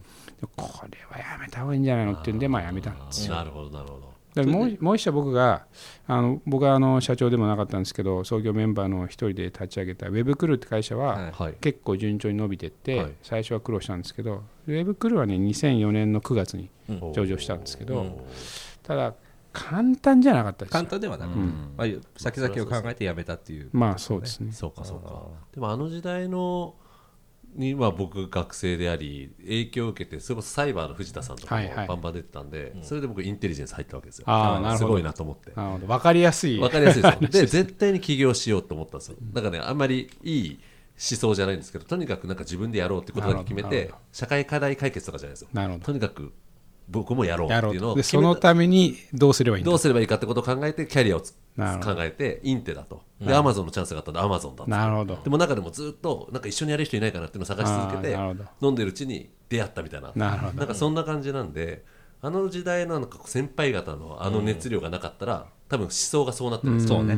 [SPEAKER 4] これはやめた方がいいんじゃないのっていうんでまあやめたんですよ。
[SPEAKER 1] なるほどなるほど。
[SPEAKER 4] もうもう一社僕があの僕はあの社長でもなかったんですけど創業メンバーの一人で立ち上げたウェブクルーって会社は、
[SPEAKER 3] はい。
[SPEAKER 1] はい。
[SPEAKER 4] 結構順調に伸びてって、
[SPEAKER 1] はい。
[SPEAKER 4] 最初は苦労したんですけどウェブクルーはね2004年の9月に上場したんですけど、ただ簡単じゃなかったですよ。
[SPEAKER 3] 簡単ではなく、まあ、先々を考えてやめたっていう
[SPEAKER 4] まあそうですね。
[SPEAKER 1] そうかそうか。でもあの時代のにまあ僕学生であり影響を受けてそれこそサイバーの藤田さんとか
[SPEAKER 4] はいはい。
[SPEAKER 1] もバンバン出てたんでそれで僕インテリジェンス入ったわけですよ。
[SPEAKER 4] あーなるほど。
[SPEAKER 1] すごいなと思って。
[SPEAKER 4] なるほど。分かりやすい
[SPEAKER 1] わかりやすいですよ。で絶対に起業しようと思ったんですよ。だからねあんまりいい思想じゃないんですけどとにかくなんか自分でやろうってことだけ決めて社会課題解決とかじゃないですよ。
[SPEAKER 4] なるほど。
[SPEAKER 1] とにかく僕もやろうっていううのを
[SPEAKER 4] そのためにどうすればいいんだ。
[SPEAKER 1] どうすればいいかってことを考えてキャリアを考えてインテだと。でアマゾンのチャンスがあったんでアマゾンだと
[SPEAKER 4] なるほど。
[SPEAKER 1] でも中でもずっとなんか一緒にやる人いないかなっていうのを探し続けて飲んでるうちに出会ったみたいな。
[SPEAKER 4] なるほど。
[SPEAKER 1] んかそんな感じなんであの時代のなんか先輩方のあの熱量がなかったら多分思想がそうなってるんですよ。
[SPEAKER 3] ね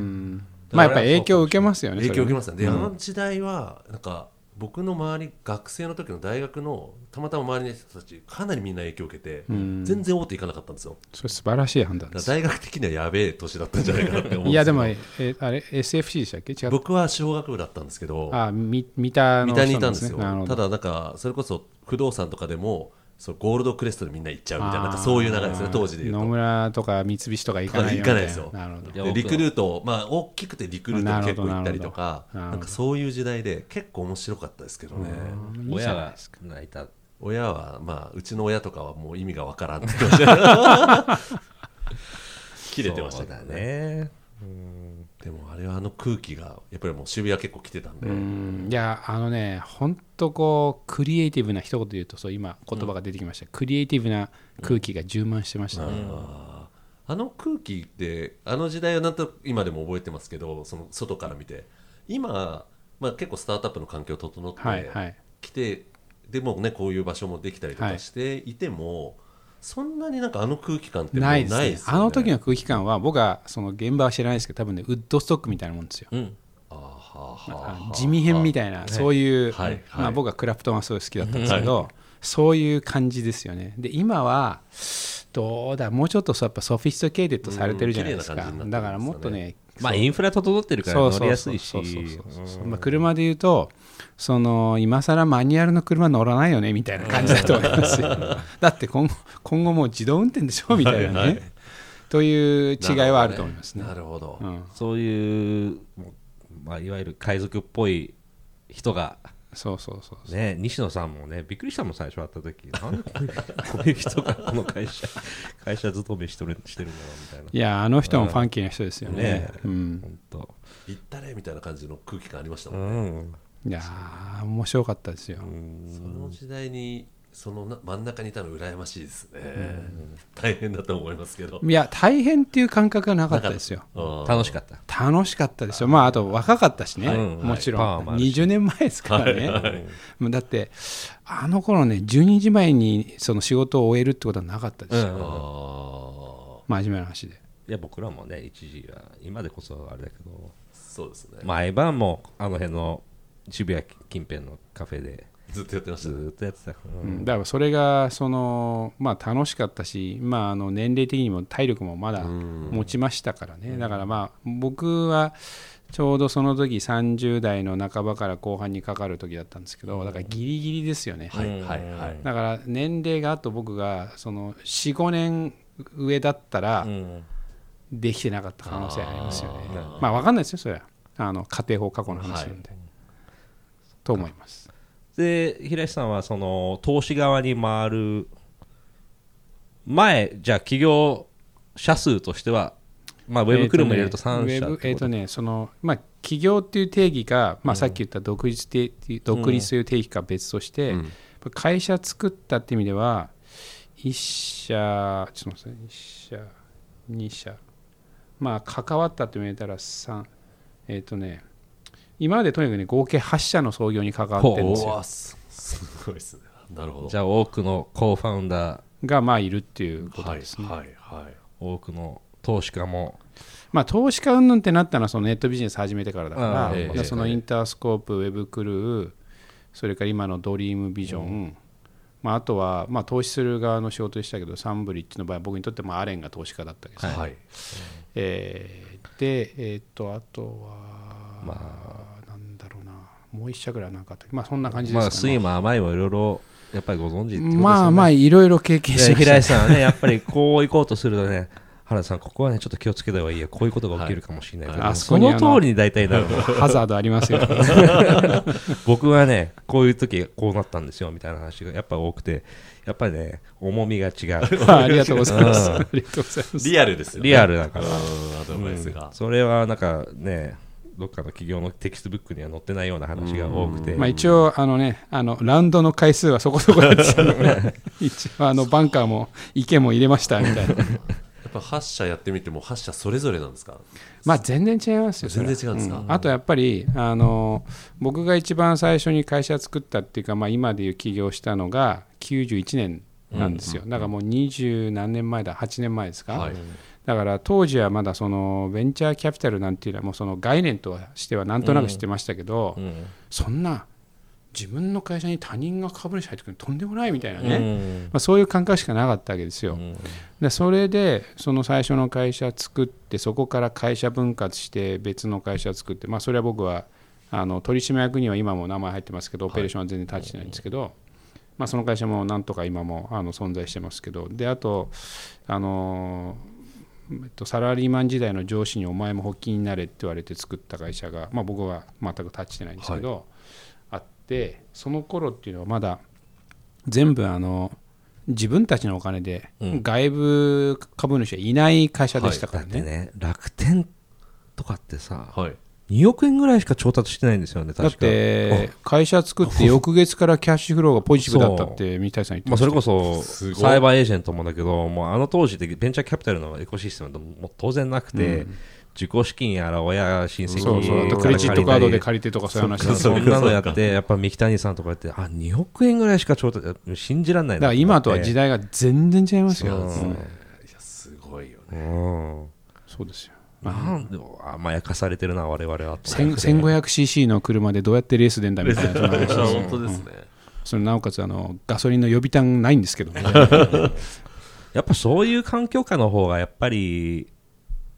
[SPEAKER 4] まあやっぱり影響を受けますよね
[SPEAKER 1] 影響を受け
[SPEAKER 4] ま
[SPEAKER 1] ますね。であの時代はなんか僕の周り学生の時の大学のたまたま周りの人たちかなりみんな影響を受けて全然大手行かなかったんですよ。
[SPEAKER 4] それ素晴らしい判断
[SPEAKER 1] だ
[SPEAKER 4] です。
[SPEAKER 1] 大学的にはやべえ年だったんじゃないかなって思う
[SPEAKER 4] いやでもえあれ SFC でしたっけ？違う。
[SPEAKER 1] 僕は小学部だったんですけど
[SPEAKER 4] あみ三田の
[SPEAKER 1] 三田にいたんですよ。ただなんかそれこそ不動産とかでもそうゴールドクレストでみんな行っちゃうみたいななんかそういう流れですね当時でいう
[SPEAKER 4] 野
[SPEAKER 1] と
[SPEAKER 4] 村とか三菱とか行かない
[SPEAKER 1] かないですよ
[SPEAKER 4] なるほど。
[SPEAKER 1] でリクルートまあ大きくてリクルートも結構行ったりとか
[SPEAKER 4] な
[SPEAKER 1] んかそういう時代で結構面白かったですけどね。
[SPEAKER 3] 親が泣いた。
[SPEAKER 1] 親はまあうちの親とかはもう意味がわからんって言って。ました切れてましたけど
[SPEAKER 3] そう
[SPEAKER 1] ね。
[SPEAKER 3] だね
[SPEAKER 1] でもあれはあの空気がやっぱりもう渋谷結構来てたんで、
[SPEAKER 4] うん。いやあのね本当こうクリエイティブな一言で言うとそう今言葉が出てきました、クリエイティブな空気が充満してました。ね、
[SPEAKER 1] あー。あの空気ってあの時代はなんと今でも覚えてますけどその外から見て。今、まあ、結構スタートアップの環境整って
[SPEAKER 4] はいはい。
[SPEAKER 1] きて、でもねこういう場所もできたりとかしていても、そんなになんかあの空気感って
[SPEAKER 4] ないですね。
[SPEAKER 1] よね。
[SPEAKER 4] あの時の空気感は僕はその現場は知らないですけど多分ねウッドストックみたいなもんですよ。
[SPEAKER 3] うん。
[SPEAKER 4] 地味編みたいなそういう、
[SPEAKER 1] はい。はい。
[SPEAKER 4] まあ、僕はクラプトンはすごい好きだったんですけど、そういう感じですよね。で今はどうだもうちょっとそうやっぱ sophisticated されてるじゃないですか、
[SPEAKER 1] うん。綺麗な感じになって
[SPEAKER 4] だからもっとね
[SPEAKER 3] まあインフラ整ってるから乗りやすいし。
[SPEAKER 4] そうそうそうそうまあ、車で言うとその今更マニュアルの車乗らないよねみたいな感じだと思いますよ。だって今後今後もう自動運転でしょみたいなね、
[SPEAKER 1] はいはい。
[SPEAKER 4] という違いはあると思いますね。
[SPEAKER 1] なるほど、
[SPEAKER 4] うん、
[SPEAKER 3] そういう、まあ、いわゆる海賊っぽい人が
[SPEAKER 4] そうそうそうそう。
[SPEAKER 3] ね、西野さんもね、びっくりしたもん、最初会った時。なんでこういう 人がこの会社、会社勤めしてるしてるんだろうみたいな。
[SPEAKER 4] いやあの人もファンキーな人ですよね。
[SPEAKER 3] ね
[SPEAKER 4] うん。
[SPEAKER 1] 行ったれみたいな感じの空気感ありました
[SPEAKER 3] う
[SPEAKER 1] もんね、
[SPEAKER 3] ん。
[SPEAKER 4] いやー面白かったですよ、
[SPEAKER 1] その時代にそのな真ん中にいたの羨ましいですね、大変だと思いますけど。
[SPEAKER 4] いや大変っていう感覚がなかったですよ。
[SPEAKER 3] 楽しかった。
[SPEAKER 4] 楽しかったですよ。まああと若かったしね、
[SPEAKER 3] はい。
[SPEAKER 4] もちろん、
[SPEAKER 3] はいパワーもあ。るし
[SPEAKER 4] 20年前ですからね、もうだってあの頃ね12時前にその仕事を終えるってことはなかったですよ、真面目な話で。
[SPEAKER 3] いや、僕らもね、一時は、今でこそあれだけど、
[SPEAKER 1] そうですね、
[SPEAKER 3] 毎晩もあの辺の渋谷近辺のカフェで。
[SPEAKER 1] ずっとやってまし
[SPEAKER 3] ず
[SPEAKER 1] たね。
[SPEAKER 3] ーっとやってた。う
[SPEAKER 4] うん。んだからそれがその、まあ、楽しかったし、まあ、あの年齢的にも体力もまだ持ちましたからね、だからまあ僕はちょうどその時30代の半ばから後半にかかる時だったんですけどだからギリギリですよね、
[SPEAKER 1] はいはいはい。
[SPEAKER 4] だから年齢があと僕がその45年上だったら
[SPEAKER 3] うん。
[SPEAKER 4] できてなかった可能性ありますよね。まあ分かんないですよそれは。あの家庭法過去の話なんで、と思います。
[SPEAKER 3] で平石さんはその投資側に回る前じゃあ企業社数としては、まあ、ウェブクルーも入れると3社
[SPEAKER 4] ウェブえっ、とねそのまあ企業っていう定義が、まあ、さっき言った独立て独立という定義か別として、
[SPEAKER 1] うん。
[SPEAKER 4] 会社作ったって意味では1社ちょっと待って1社2社。まあ関わったって言われたら3えっ、とね今までとにかくね合計8社の創業に関わってるんですよ。
[SPEAKER 1] すすごいですね。なるほど。
[SPEAKER 3] じゃあ多くのコーファウンダー
[SPEAKER 4] がまあいるっていうこと
[SPEAKER 1] はい
[SPEAKER 4] ですね、
[SPEAKER 1] はいはい。
[SPEAKER 3] 多くの投資家も。
[SPEAKER 4] まあ、投資家云々ってなったのはそのネットビジネス始めてからだから、そのインタースコープ、ウェブクルー、それから今のドリームビジョン、まあ、あとは、まあ、投資する側の仕事でしたけど、サンブリッジの場合、僕にとってもアレンが投資家だったわけです、
[SPEAKER 1] はい。
[SPEAKER 4] えーで、えーっとあとは、
[SPEAKER 3] ま
[SPEAKER 4] もう一社ぐらいなんかあった。まあ、そんな感じで
[SPEAKER 3] まあ
[SPEAKER 4] すかね。
[SPEAKER 3] 酸いも甘いもいろいろやっぱりご存知ってことですよね。
[SPEAKER 4] まあまあ、いろいろ経験して
[SPEAKER 3] 平石さんはねやっぱりこう行こうとするとね原田さんここはねちょっと気をつけた方がいいよ。こういうことが起きるかもしれないけど、
[SPEAKER 4] はいあその。
[SPEAKER 3] の通りに大体なるの。
[SPEAKER 4] ハザードありますよ、
[SPEAKER 3] 僕はねこういう時こうなったんですよみたいな話がやっぱ多くて。やっぱりね重みが違う。
[SPEAKER 4] ありがとうございます。
[SPEAKER 3] うん。
[SPEAKER 4] ありがとうございます。
[SPEAKER 1] リアルですよね。
[SPEAKER 3] リアルだから。
[SPEAKER 1] うん。アドバイスが、
[SPEAKER 3] それはなんかねどっかの企業のテキストブックには載ってないような話が多くて、
[SPEAKER 4] まあ、一応あの、ね、あのラウンドの回数はそこそこやってたので 一応あのバンカーも池も入れましたみたいな、
[SPEAKER 1] やっぱ8社やってみても8社それぞれなんですか？
[SPEAKER 4] まあ、全然違いますよ
[SPEAKER 1] 全然違うんですか？
[SPEAKER 4] あとやっぱりあの僕が一番最初に会社作ったっていうか、まあ、今でいう起業したのが91年なんですよ、だからもう二十何年前だ8年前ですか、
[SPEAKER 1] はい
[SPEAKER 4] だから当時はまだそのベンチャーキャピタルなんていうのはもうその概念としてはなんとなく知ってましたけど、
[SPEAKER 3] うん。
[SPEAKER 4] そんな自分の会社に他人が株主入ってくるのとんでもないみたいなね、
[SPEAKER 3] うん。
[SPEAKER 4] まあ、そういう感覚しかなかったわけですよ。
[SPEAKER 3] うん。
[SPEAKER 4] でそれでその最初の会社作ってそこから会社分割して別の会社作って、まあ、それは僕はあの取締役には今も名前入ってますけど、オペレーションは全然立ちてないんですけど、まあ、その会社もなんとか今もあの存在してますけどであとあのえっと、サラリーマン時代の上司にお前も発起になれって言われて作った会社が、まあ、僕は全く立ちてないんですけど、あってその頃っていうのはまだ全部あの自分たちのお金で、
[SPEAKER 3] うん。
[SPEAKER 4] 外部株主はいない会社でしたか
[SPEAKER 3] だ
[SPEAKER 4] らね。
[SPEAKER 3] ってね楽天とかってさ
[SPEAKER 1] はい
[SPEAKER 3] 2億円ぐらいしか調達してないんですよね
[SPEAKER 4] だっ
[SPEAKER 3] 確か
[SPEAKER 4] て会社作って翌月からキャッシュフローがポジティブだったって三谷さん言って
[SPEAKER 3] まあ、それこ
[SPEAKER 4] そ
[SPEAKER 3] そ
[SPEAKER 1] すごい。
[SPEAKER 3] サイバーエージェントもだけどもうあの当時でベンチャーキャピタルのエコシステムってもう当然なくて、自己資金やら親親戚
[SPEAKER 4] そうそうあとクレジットカードで借りてとかそういう話だ
[SPEAKER 3] そ
[SPEAKER 4] だ
[SPEAKER 3] んなのやってやっぱ三木谷さんとかやってあ2億円ぐらいしか調達信じられないな
[SPEAKER 4] から今とは時
[SPEAKER 3] 代
[SPEAKER 4] 代が全然違いますよ、
[SPEAKER 3] そう。
[SPEAKER 4] うん。
[SPEAKER 1] いやすごいよね。
[SPEAKER 3] うん。
[SPEAKER 4] そうですよ
[SPEAKER 3] なんで甘やかされてるな我々はと。
[SPEAKER 4] 1500cc の車でどうやってレース出んだみたいな。
[SPEAKER 1] 本当ですね。
[SPEAKER 4] それなおかつあのガソリンの予備タンないんですけど。ね
[SPEAKER 3] やっぱそういう環境下の方がやっぱり、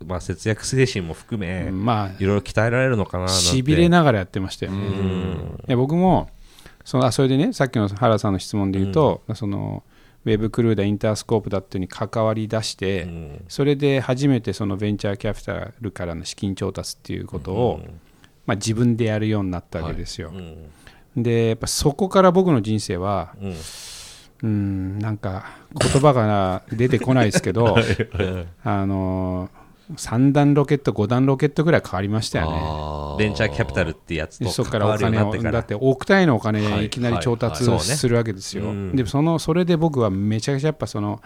[SPEAKER 3] まあ、節約精神も含め、
[SPEAKER 4] ま
[SPEAKER 3] いろいろ鍛えられるのかな
[SPEAKER 4] しびれながらやってましたよ、
[SPEAKER 1] うん。
[SPEAKER 4] いや僕もそのあそれでねさっきの原さんの質問で言うと、そのウェブクルーだインタースコープだっていうに関わり出して、
[SPEAKER 3] うん。
[SPEAKER 4] それで初めてそのベンチャーキャピタルからの資金調達っていうことを、まあ、自分でやるようになったわけですよ、
[SPEAKER 3] うん
[SPEAKER 4] でやっぱそこから僕の人生は
[SPEAKER 3] うん。
[SPEAKER 4] うんなんか言葉が出てこないですけど あの3段ロケット5段ロケットぐらい変わりましたよね。
[SPEAKER 3] ベンチャーキャピタルってやつと
[SPEAKER 4] そこからお金をだって億単位のお金
[SPEAKER 1] はい。
[SPEAKER 4] いきなり調達するわけですよ、
[SPEAKER 3] うん。
[SPEAKER 4] でそのそれで僕はめちゃくちゃやっぱその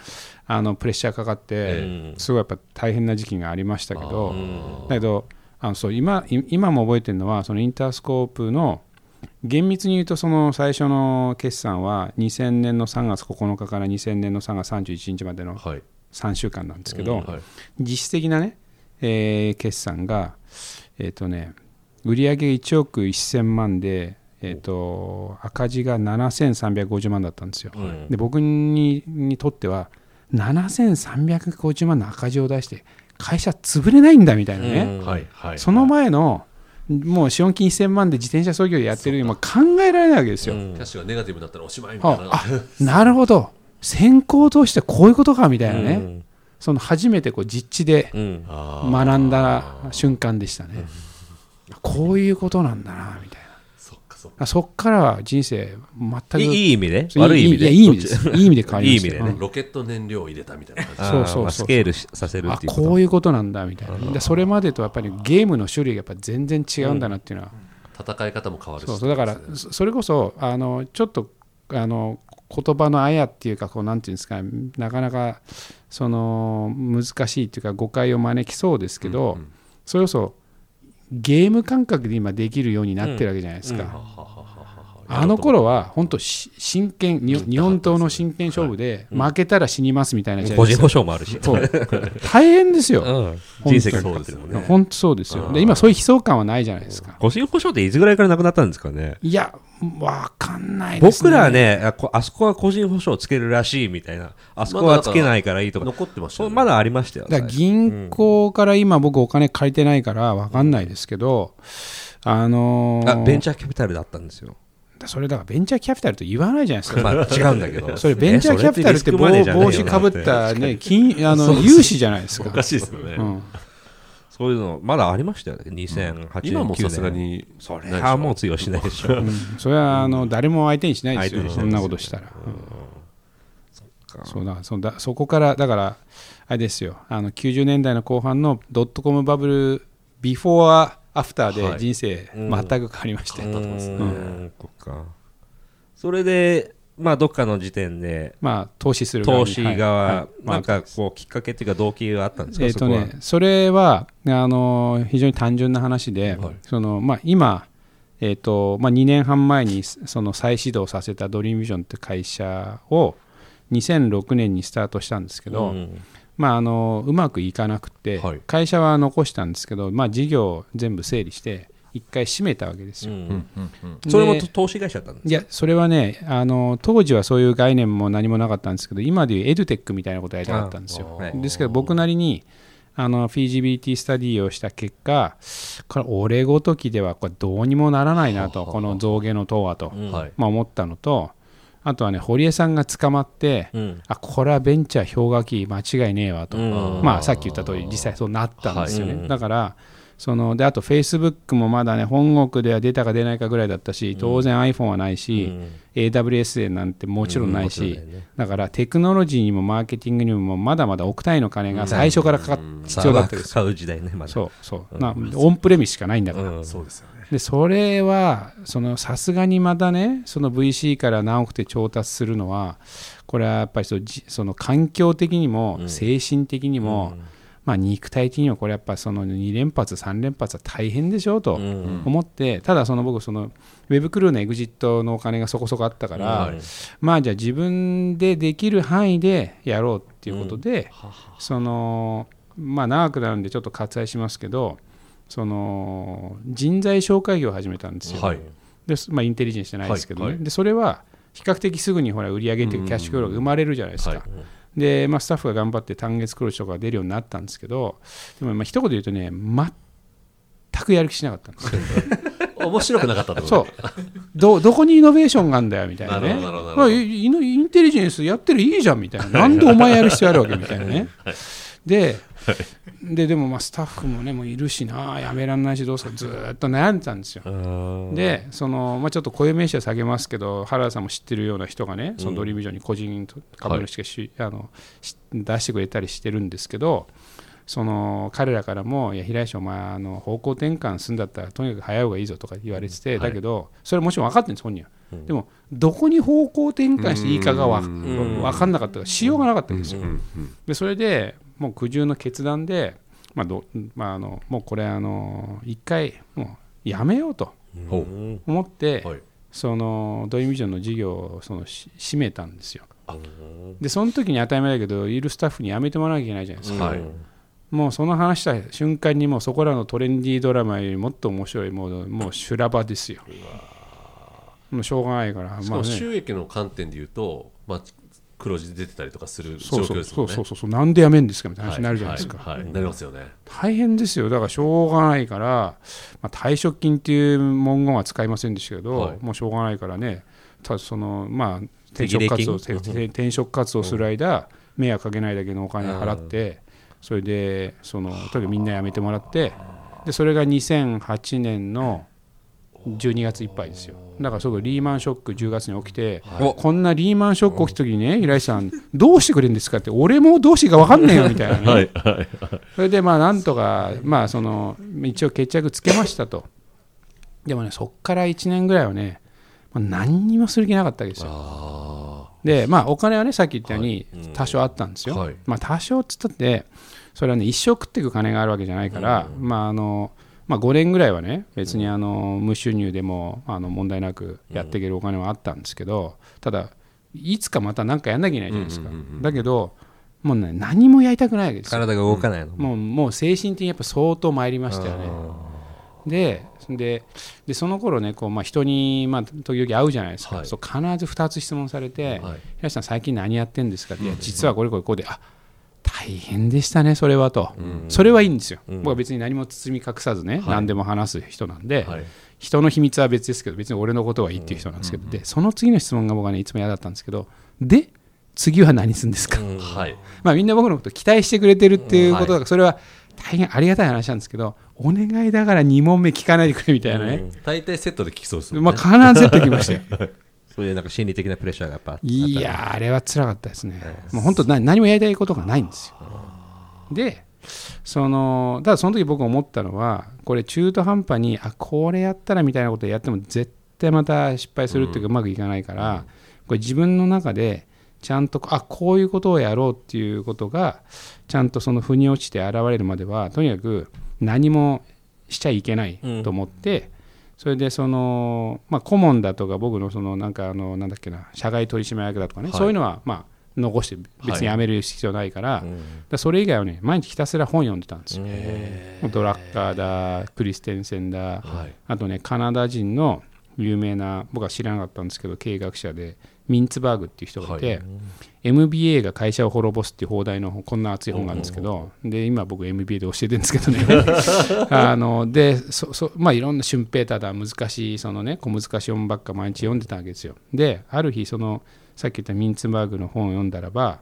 [SPEAKER 4] あのプレッシャーかかって、
[SPEAKER 3] ええ
[SPEAKER 4] すごいやっぱ大変な時期がありましたけど、
[SPEAKER 3] うん
[SPEAKER 4] だけどあのそう今い今も覚えてるのはそのインタースコープの厳密に言うとその最初の決算は2000年の3月9日から2000年の3月31日までの
[SPEAKER 1] はい
[SPEAKER 4] 3週間なんですけど、
[SPEAKER 1] はい。
[SPEAKER 4] 実質的なね、えー決算が、えーとね、売上1億1000万で、えー、と赤字が7350万だったんですよ。
[SPEAKER 3] うん
[SPEAKER 4] で僕ににとっては7350万の赤字を出して会社潰れないんだみたいなね、
[SPEAKER 3] うん
[SPEAKER 1] はいはい
[SPEAKER 4] その前のもう資本金1000万で自転車操業やってる今考えられないわけですよ。
[SPEAKER 3] うん。
[SPEAKER 1] キャッシュがネガティブになったらおしまいみたいな。
[SPEAKER 4] ああなるほど先行としてこういうことかみたいなね、その初めてこう実地で学んだ瞬間でしたね。こういうことなんだなみたい
[SPEAKER 1] そっかそっか。
[SPEAKER 4] な。そっからは人生全く
[SPEAKER 3] いいいい意味で？悪い意味で？
[SPEAKER 4] いやいい意味です。いい意味で変わりました。よ
[SPEAKER 3] いい意味でね。
[SPEAKER 4] うん。
[SPEAKER 1] ロケット燃料を入れたみたいな感じ。
[SPEAKER 4] そうそうそう
[SPEAKER 3] まあスケールしさせる
[SPEAKER 4] あ
[SPEAKER 3] っていうこ
[SPEAKER 4] ういうことなんだみたいな。でそれまでとやっぱりゲームの種類がやっぱ全然違うんだなっていうのは。
[SPEAKER 1] 戦い方も変わるし。
[SPEAKER 4] そうそう。だからそそれこそあのちょっとあの言葉のあやっていうかこうなんていうんですかなかなかその難しいっていうか誤解を招きそうですけど、
[SPEAKER 1] うんうん。
[SPEAKER 4] それこそゲーム感覚で今できるようになってるわけじゃないですか。
[SPEAKER 3] うん。
[SPEAKER 1] ははははは
[SPEAKER 4] あの頃は本当し真剣に日本刀の真剣勝負で負けたら死にますみたいな時代
[SPEAKER 3] 個人
[SPEAKER 4] ですよ。
[SPEAKER 3] 保証もあるし。
[SPEAKER 4] そう。大変ですよ、
[SPEAKER 3] うん。人生がかかってるもんね。
[SPEAKER 4] 本当そうですよ。で今そういう悲壮感はないじゃないですか。
[SPEAKER 3] 個人保証っていつぐらいからなくなったんですかね？
[SPEAKER 4] いやわかんないですね。
[SPEAKER 3] 僕らはねあそこは個人保証つけるらしいみたいな。あそこはつけないからいいとか。
[SPEAKER 1] 残ってました
[SPEAKER 3] まだありましたよ
[SPEAKER 4] 銀行から今僕お金借りてないからわかんないですけどあの
[SPEAKER 3] ベンチャーキャピタルだったんですよ
[SPEAKER 4] それだからベンチャーキャピタルと言わないじゃないですか。
[SPEAKER 3] まあ違うんだけど。
[SPEAKER 4] それベンチャーキャピタルって帽子かぶったね金あの融資じゃないですか
[SPEAKER 1] おかしいですよね。
[SPEAKER 4] うん。
[SPEAKER 3] そういうのまだありましたよね2008年
[SPEAKER 1] 今もさすが
[SPEAKER 3] 9年
[SPEAKER 1] に。
[SPEAKER 3] それはもう通用しないでしょ。
[SPEAKER 4] うん。それはあの誰も相手にしないですよ。そんなことしたら。そうだそだ。そこからだからあれですよ。あの90年代の後半のドットコムバブルビフォーアフターで人生全く変わりましたよ、
[SPEAKER 3] うん。そっか。それでまあどっかの時点で
[SPEAKER 4] まあ投資する
[SPEAKER 3] 投資側、
[SPEAKER 4] はい。
[SPEAKER 3] なんかこうきっかけっていうか動機があったんですか、
[SPEAKER 4] えーとね、それはあの非常に単純な話で、
[SPEAKER 1] はい。
[SPEAKER 4] そのまあ、今、えーとまあ、2年半前にその再始動させたドリームビジョンって会社を2006年にスタートしたんですけど、
[SPEAKER 3] うん
[SPEAKER 4] まあ、あのうまくいかなくて、
[SPEAKER 1] はい。
[SPEAKER 4] 会社は残したんですけど、まあ、事業を全部整理して一回閉めたわけですよ。
[SPEAKER 3] うん。
[SPEAKER 4] で
[SPEAKER 3] それも投資会社だったんです
[SPEAKER 4] いやそれはねあの当時はそういう概念も何もなかったんですけど今でいうエデュテックみたいなことをやりたかったんですよ。
[SPEAKER 3] あはい。
[SPEAKER 4] ですけど僕なりにあのフィジビリティスタディをした結果これ俺ごときではこれどうにもならないなとこの象牙の塔はと、まあ、思ったのとあとはね堀江さんが捕まって、
[SPEAKER 3] うん。
[SPEAKER 4] あこれはベンチャー氷河期間違いねえわと、
[SPEAKER 3] うん。
[SPEAKER 4] まあ、さっき言った通り実際そうなったんですよね、
[SPEAKER 3] はい
[SPEAKER 4] だからそのであとフェイスブックもまだね本国では出たか出ないかぐらいだったし当然 iPhone はないし、AWS なんてもちろんないし、だからテクノロジーにもマーケティングにもまだまだ億単位の金が最初からかかっ必要だった
[SPEAKER 3] 買う時代ね、まだ。
[SPEAKER 4] そうそう、なオンプレミスしかないんだから、
[SPEAKER 2] そうですよね。
[SPEAKER 4] でそれはさすがにまたねその VC から何億手調達するのはこれはやっぱりそのじその環境的にも精神的にも、まあ、肉体的にはこれやっぱその2連発3連発は大変でしょうと思って、ただその僕そのウェブクルーのエグジットのお金がそこそこあったから、まあじゃあ自分でできる範囲でやろうっていうことで、そのまあ長くなるんでちょっと割愛しますけどその人材紹介業を始めたんですよ。
[SPEAKER 1] はい。
[SPEAKER 4] でまあ、インテリジェンスじゃないですけどね、
[SPEAKER 1] はいはい。
[SPEAKER 4] でそれは比較的すぐにほら売り上げっていうかキャッシュフローが生まれるじゃないですか。
[SPEAKER 1] はい
[SPEAKER 4] で、まあ、スタッフが頑張って単月黒字とかが出るようになったんですけどでもまあ一言で言うとね全くやる気しなかったんですよ。
[SPEAKER 1] 面白くなかったと
[SPEAKER 4] そう。どどこにイノベーションがあるんだよみたいなね。まあインテリジェンスやってるいいじゃんみたいな。なんでお前やる必要あるわけみたいなね。でででもまあスタッフもねもういるしなやめらんないしどうすかずーっと悩んでたんですよ。でその、まあ、ちょっと固有名詞は下げますけど原田さんも知ってるような人がねそのドリームョンに個人株主がし、あのし出してくれたりしてるんですけどその彼らからも「いや平井氏お前あの方向転換するんだったらとにかく早い方がいいぞ」とか言われてて、だけどそれはもちろん分かってるんです本人は、でもどこに方向転換していいかがわ分かんなかったからしようがなかったんですよ、でそれでもう苦渋の決断で、まあどまあ、あのもうこれあの一回もうやめようと
[SPEAKER 1] ほ
[SPEAKER 4] 思って、
[SPEAKER 1] はい。
[SPEAKER 4] そのドリームビジョンの事業をそのし閉めたんですよ。でその時に当たり前だけどいるスタッフに辞めてもらわなきゃいけないじゃないですか、
[SPEAKER 1] はい。
[SPEAKER 4] もうその話した瞬間にもうそこらのトレンディードラマよりもっと面白いもうもう修羅場ですよ。もうしょうがないからまあね。
[SPEAKER 1] 収益の観点で言うと、まあ、黒字で出てたりとかする状
[SPEAKER 4] そうそう。
[SPEAKER 1] 況です
[SPEAKER 4] そうそうそうそう。なんで辞めんですかみたいな話になるじゃないですか、
[SPEAKER 1] はいはいはい。なりますよね。
[SPEAKER 4] 大変ですよ。だからしょうがないから、まあ、退職金っていう文言は使いませんでしたけど、
[SPEAKER 1] はい。
[SPEAKER 4] もうしょうがないからね。ただそのまあ転職活動転職活動する間、迷惑かけないだけのお金払って、それでそのとにかくみんな辞めてもらってでそれが2008年の12月いっぱいですよ。だからそこリーマンショック10月に起きて、こんなリーマンショック起きた時にね平井さんどうしてくれるんですかって俺もどうしていいか分かんねえよみたいなね、
[SPEAKER 1] はいはい
[SPEAKER 4] それでまあなんとか、まあ、その一応決着つけましたと。でもねそっから1年ぐらいはね、まあ、何にもする気なかったわけですよ。
[SPEAKER 1] あ
[SPEAKER 4] でまあお金はねさっき言ったように多少あったんですよ、
[SPEAKER 1] はい。
[SPEAKER 4] まあ多少っつったってそれはね一生食っていく金があるわけじゃないから、まああのまあ、5年ぐらいはね別にあの無収入でもあの問題なくやっていけるお金はあったんですけどただいつかまた何かやんなきゃいけないじゃないですか、だけどもうね何もやりたくないですよ。
[SPEAKER 3] 体が動かないの、
[SPEAKER 4] もうもう精神的にやっぱ相当参りましたよね。でででその頃ねこう、まあ、人に、まあ、時々会うじゃないですか、
[SPEAKER 1] はい
[SPEAKER 4] そう必ず2つ質問されて
[SPEAKER 1] はい「
[SPEAKER 4] 平井さん最近何やってんですか?」って「いや実はこれこれこうであ大変でしたねそれは」と、それはいいんですよ、僕は別に何も包み隠さずね、何でも話す人なんで、
[SPEAKER 1] はい。
[SPEAKER 4] 人の秘密は別ですけど別に俺のことはいいっていう人なんですけど、でその次の質問が僕はねいつも嫌だったんですけどで次は何するんですか、
[SPEAKER 1] はい。
[SPEAKER 4] まあ、みんな僕のこと期待してくれてるっていうことだから、それは大変ありがたい話なんですけど、お願いだから2問目聞かないでくれみたいなね、
[SPEAKER 1] 大体セットで聞きそうですね。
[SPEAKER 4] まあ、必ずやってきましたよ。
[SPEAKER 3] そういうなんか心理的なプレッシャーがやっぱあった
[SPEAKER 4] いやー、あれは辛かったですね。もう本当何、何もやりたいことがないんですよ。で、そのただその時僕思ったのは、これ、中途半端に、あこれやったらみたいなことやっても、絶対また失敗するっていうか、うまくいかないから、これ、自分の中で、ちゃんとあこういうことをやろうっていうことがちゃんとその腑に落ちて現れるまではとにかく何もしちゃいけないと思って、それでその、まあ、顧問だとか僕のそのなんかあのなんだっけな社外取締役だとかね、
[SPEAKER 1] はい。
[SPEAKER 4] そういうのはまあ残して別にやめる必要ないから,、だそれ以外はね毎日ひたすら本読んでたんですよ。ドラッカーだクリステンセンだ、
[SPEAKER 1] はい。
[SPEAKER 4] あとねカナダ人の有名な僕は知らなかったんですけど経営学者でミンツバーグっていう人がいて、MBA が会社を滅ぼすっていう放題のこんな熱い本があるんですけど、で今僕 MBA で教えてるんですけどね。あのでそそ、まあ、いろんなシュンペーターだ難しいそのね小難しい本ばっか毎日読んでたわけですよ。である日そのさっき言ったミンツバーグの本を読んだらば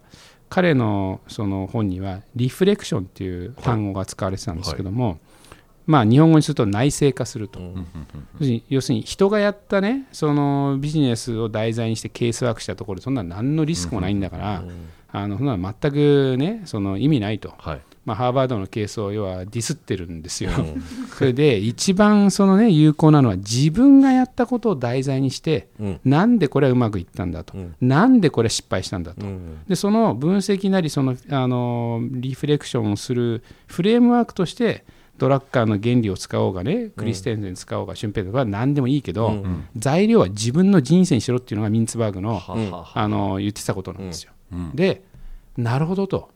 [SPEAKER 4] 彼のその本にはリフレクションっていう単語が使われてたんですけども、まあ、日本語にすると内製化すると、要するに人がやったねそのビジネスを題材にしてケースワークしたところそんな何のリスクもないんだから、あのそんな全くねその意味ないと、はい、まあ、ハーバードのケースを要はディスってるんですよ、それで一番その、ね、有効なのは自分がやったことを題材にして、うん、なんでこれはうまくいったんだと、うん、なんでこれは失敗したんだと、うん、でその分析なりそのあのリフレクションをするフレームワークとしてドラッカーの原理を使おうがね、クリステンセン使おうが、シュンペーとかは何でもいいけど、うん、材料は自分の人生にしろっていうのがミンツバーグの,、あの言ってたことなんですよ。で、なるほどと。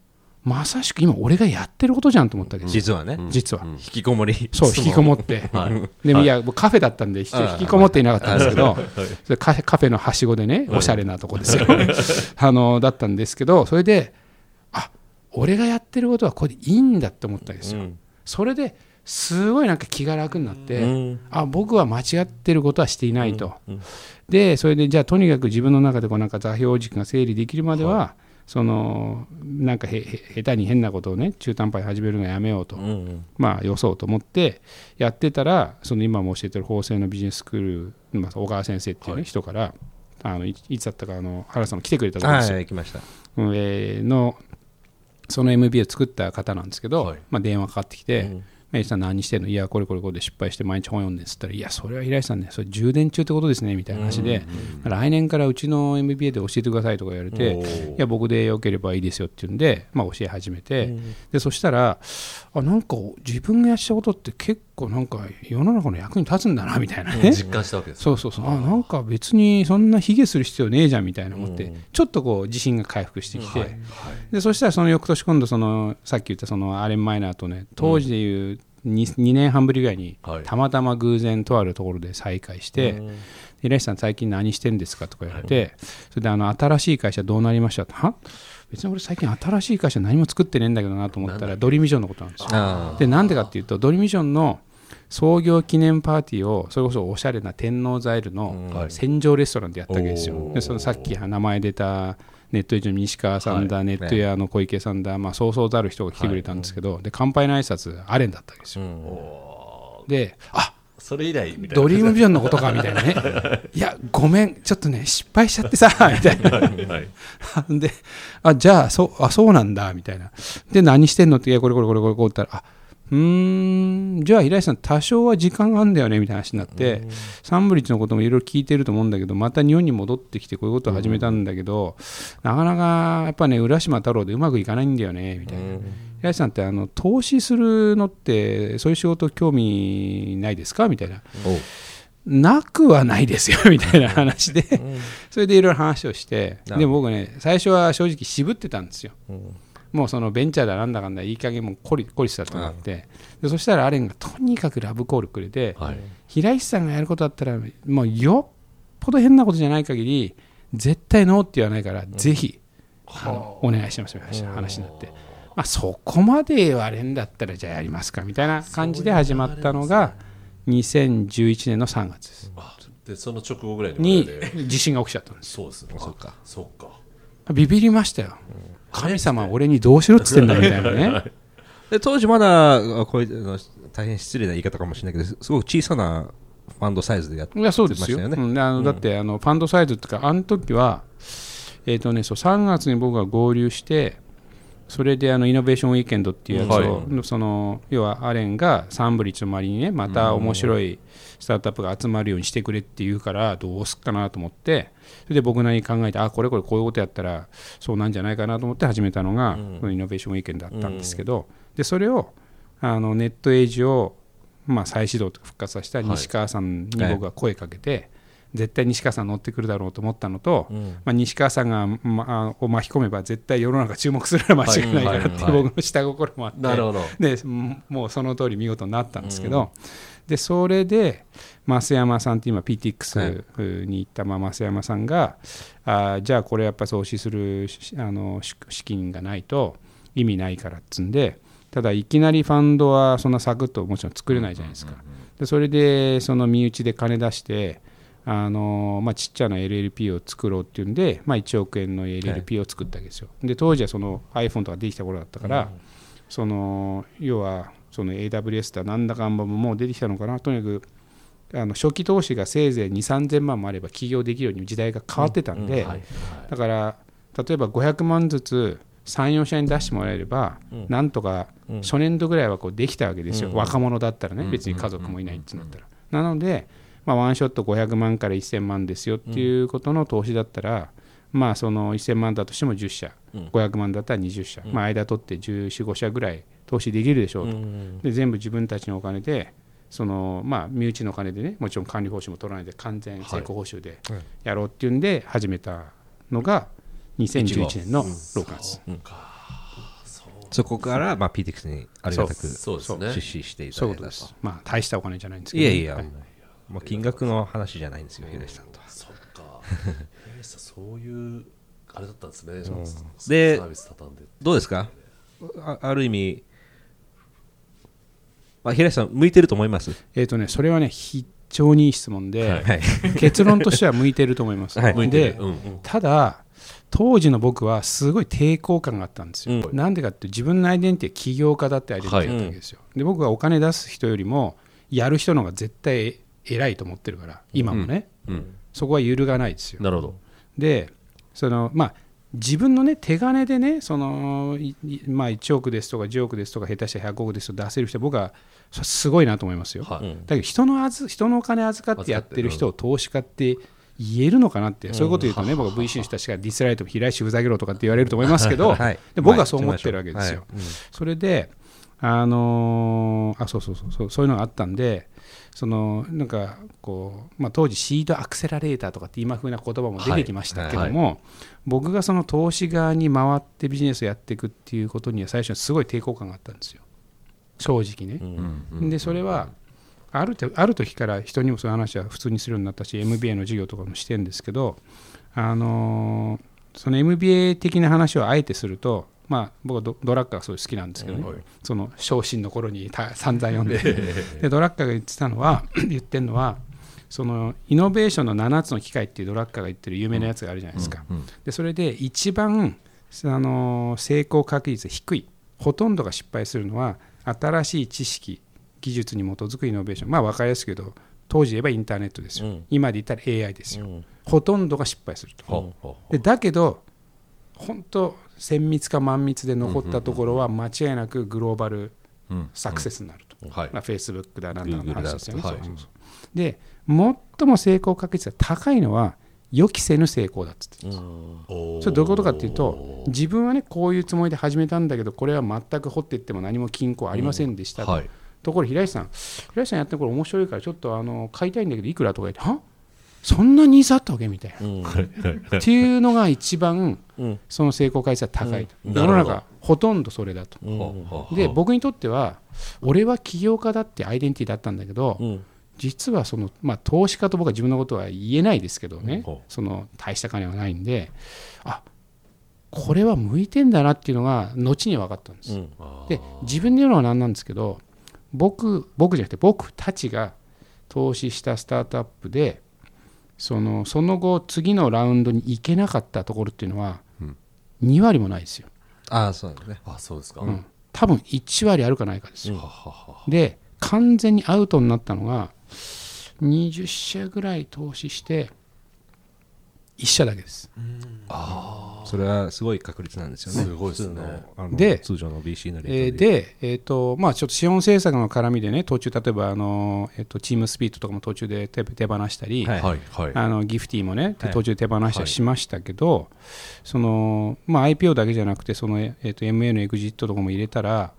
[SPEAKER 4] まさしく今俺がやってることじゃんと思ったわけです
[SPEAKER 3] 実はね。
[SPEAKER 4] 実は、
[SPEAKER 3] 引きこもり。
[SPEAKER 4] そう引きこもって、はい、でもい。やカフェだったんで引きこもっていなかったんですけど、それカフェのはしごでねおしゃれなとこですよ、あのだったんですけどそれであ俺がやってることはこれでいいんだって思ったんですよ、それですごいなんか気が楽になって、うん、あ僕は間違ってることはしていないと、うん。うん、でそれでじゃあとにかく自分の中でこうなんか座標軸が整理できるまでは、はい、そのなんかへ下手に変なことをね中途半端に始めるのやめようと、うんうん、まあよそうと思ってやってたらその今も教えてる法政のビジネススクール、まあ、小川先生っていう、ねはい、人からあのいつだったかあの原さんも来てくれたとですよ、はい、来ました、えー、のその MBA を作った方なんですけど、はい、まあ、電話かかってきて、うんメイさん何してんのいや、これこれこれで失敗して毎日本読んでっつったら、いや、それは平井さんね、それ充電中ってことですねみたいな話で、来年からうちの MBA で教えてくださいとか言われて、いや、僕でよければいいですよっていうんで、まあ、教え始めて、でそしたら、あなんか自分がやったことって結構なんか世の中の役に立つんだなみたいなね、
[SPEAKER 1] 実感したわけです
[SPEAKER 4] そうそうそう。あなんか別にそんな卑下する必要ねえじゃんみたいな思って、ちょっとこう自信が回復してきて、はいはい、でそしたらその翌年今度そのさっき言ったそのアレン・マイナーとね当時でいう 2, 2年半ぶりぐらいに、たまたま偶然とあるところで再会して、平石さん最近何してんですかとか言われて、それであの新しい会社どうなりました？は？別に俺最近新しい会社何も作ってねえんだけどなと思ったらドリーミジョンのことなんですよ。でなんでかっていうとドリーミジョンの創業記念パーティーをそれこそおしゃれな天王ザイルの戦場レストランでやったわけですよ。でそのさっき名前出たネットエージの西川さんだ、はい、ネット屋の小池さんだ、まあ、そうそうざる人が来てくれたんですけど、はい、で乾杯の挨拶アレンだったわけですよ。うん、であ
[SPEAKER 1] それ以来み
[SPEAKER 4] たいな。ドリームビジョンのことかみたいなね。いやごめんちょっとね失敗しちゃってさみたいな。はい、であじゃあそうあそうなんだみたいな。で何してんのっていやこれこれこれこれこう言ったらあうーん。じゃあ平井さん多少は時間があるんだよねみたいな話になってサンブリッジのこともいろいろ聞いてると思うんだけどまた日本に戻ってきてこういうことを始めたんだけどなかなかやっぱね浦島太郎でうまくいかないんだよねみたいな。平井さんってあの投資するのってそういう仕事興味ないですかみたいな。なくはないですよ みたいな話で。それでいろいろ話をして。で僕ね最初は正直渋ってたんですよ。もうそのベンチャーだなんだかんだいい加減もコリコリしたとなって、でそしたらアレンがとにかくラブコールくれて、はい、平石さんがやることだったらもうよっぽど変なことじゃない限り絶対ノーって言わないから、うん、ぜひあ。のお願いしますみたいな話になって、まあ、そこまで言われんだったらじゃあやりますかみたいな感じで始まったのが2011年の3月です。
[SPEAKER 1] でその直後ぐらい
[SPEAKER 4] に地震が起きちゃったんです
[SPEAKER 1] そうですね。
[SPEAKER 3] そっか。
[SPEAKER 1] そっか。
[SPEAKER 4] ビビりましたよ、神様は俺にどうしろっつってんだみたいなね。
[SPEAKER 3] で当時まだこういう大変失礼な言い方かもしれないけどすごく小さなファンドサイズでやってましたよね。うん、あのだってあのファンドサイズっていうかあの時は、えーとね、そう3月に僕が合流してそれであのイノベーションウィーケンドっていうやつを、はい、その要はアレンがサンブリッジの周りにねまた面白いスタートアップが集まるようにしてくれって言うからどうすっかなと思ってそれで僕なりに考えてあこれこれこういうことやったらそうなんじゃないかなと思って始めたのが、うん、イノベーションウィーケンドだったんですけど、でそれをあのネットエイジを、まあ、再始動と復活させた西川さんに僕が声かけて、はい、絶対西川さん乗ってくるだろうと思ったのと、うん、まあ、西川さんが、まあ、を巻き込めば絶対世の中注目するのは間違いないからって僕の下心もあって、でもうその通り見事になったんですけど、うん、でそれで増山さんって今 PTX に行ったま増山さんがあじゃあこれやっぱ投資するあの資金がないと意味ないからっつんでただいきなりファンドはそんなサクッともちろん作れないじゃないですか。でそれでその身内で金出してあのまあ、ちっちゃな LLP を作ろうっていうんで、まあ、1億円の LLP を作ったわけですよ。で当時はその iPhone とかできた頃だったから、うん、その要は
[SPEAKER 4] その AWS だなんだかんばももう出てきたのかな。とにかくあの初期投資がせいぜい2 3 0 0 0万もあれば起業できるように時代が変わってたんで、だから例えば500万ずつ34社に出してもらえれば、なんとか初年度ぐらいはこうできたわけですよ、若者だったらね、別に家族もいないってなったら。なので、まあ、ワンショット500万から1000万ですよっていうことの投資だったら、まあ、その1000万だとしても10社、500万だったら20社、まあ、間取って14、5社ぐらい投資できるでしょうと、で全部自分たちのお金でそのまあ、身内のお金でねもちろん管理報酬も取らないで完全成功報酬でやろうっていうんで始めたのが2011年の6月、
[SPEAKER 3] そこから、まあ、PTX にありがたく出資していただいたと。
[SPEAKER 4] まあ、大したお金じゃないんですけど、
[SPEAKER 3] いやいや、はい、まあ、金額の話じゃないんですよ、平井さんとは。
[SPEAKER 1] そっか。平井さんそういうあれだったんですね、うん、
[SPEAKER 3] でどうですか？あある意味あ平井さん、向いてると思います？
[SPEAKER 4] えっ、ー、とね、それはね、非常にいい質問で、はい、結論としては向いてると思います。はい、で、うんうん、ただ、当時の僕はすごい抵抗感があったんですよ。なんでかって自分のアイデンティティ起業家だってアイデンティティだったわけですよ。はい、で僕はお金出す人よりもやる人の方が絶対偉いと思ってるから今もね、うん。うん、そこは揺るがないですよ。
[SPEAKER 1] なるほど。
[SPEAKER 4] でそのまあ自分のね手金でねその、まあ、1億ですとか10億ですとか下手したら100億ですと出せる人僕はすごいなと思いますよ、はい、だけど人のあず人のお金預かってやってる人を投資家って言えるのかなって、そういうこと言うとね、僕は VC の人たちがディスライト、平石ふざけろとかって言われると思いますけど、はい、で僕はそう思ってるわけですよ。それで、あのー、あそうそうそうそういうのがあったんで、そのなんかこう、まあ、当時シードアクセラレーターとかって今風な言葉も出てきましたけども、はい。はい、僕がその投資側に回ってビジネスをやっていくっていうことには最初はすごい抵抗感があったんですよ。正直ね。でそれはあるある時から人にもそういう話は普通にするようになったし MBA の授業とかもしてるんですけど、あのー、その MBA 的な話をあえてするとまあ、僕はドドラッカーがすごい好きなんですけどね、はい、その昇進の頃に散々読んで。でドラッカーが言ってたのは 言ってるのはそのイノベーションの7つの機会っていうドラッカーが言ってる有名なやつがあるじゃないですか、うんうん、でそれで一番あの成功確率低いほとんどが失敗するのは新しい知識技術に基づくイノベーション。まあ分かりやすいけど当時言えばインターネットですよ、うん、今で言ったら AI ですよ、うん、ほとんどが失敗すると、でだけど本当綿密か満密で残ったところは間違いなくグローバルサクセスになると、フェイスブックだなんだの話ですよね。で最も成功確率が高いのは予期せぬ成功だっつってそれどういうことかっていうと自分はねこういうつもりで始めたんだけどこれは全く掘っていっても何も均衡ありませんでしたと、うんはい、ところ平石さん。平石さんやってこれ面白いからちょっとあの買いたいんだけどいくらとか言ってはそんなニーズあったわけみたいな、うん、っていうのが一番その成功回数は高いと、うん、世の中ほとんどそれだと、うん、で僕にとっては俺は起業家だってアイデンティティだったんだけど、実はその、まあ、投資家と僕は自分のことは言えないですけどね、その大した金はないんであこれは向いてんだなっていうのが後に分かったんです、で自分で言うのは何なんですけど僕僕じゃなくて僕たちが投資したスタートアップでそのその後次のラウンドに行けなかったところっていうのは2割もないですよ。
[SPEAKER 3] ああそうですね。
[SPEAKER 1] あそうですか、
[SPEAKER 4] うん、多分1割あるかないかですよ。で完全にアウトになったのが20社ぐらい投資して1社だけです。
[SPEAKER 3] ああそれはすごい確率なんですよね。
[SPEAKER 1] すごいですね。
[SPEAKER 4] で、
[SPEAKER 3] 通常の BC の
[SPEAKER 4] レートで、えー、でえーとまあ、ちょっと資本政策の絡みでね、途中、例えばあの、えーと、チームスピードとかも途中で手手放したり、はい。はい、あのギフティもね、途中で手放したりしましたけど、はい、そのまあ、IPO だけじゃなくて、そのえーと、MA のエグジットとかも入れたら、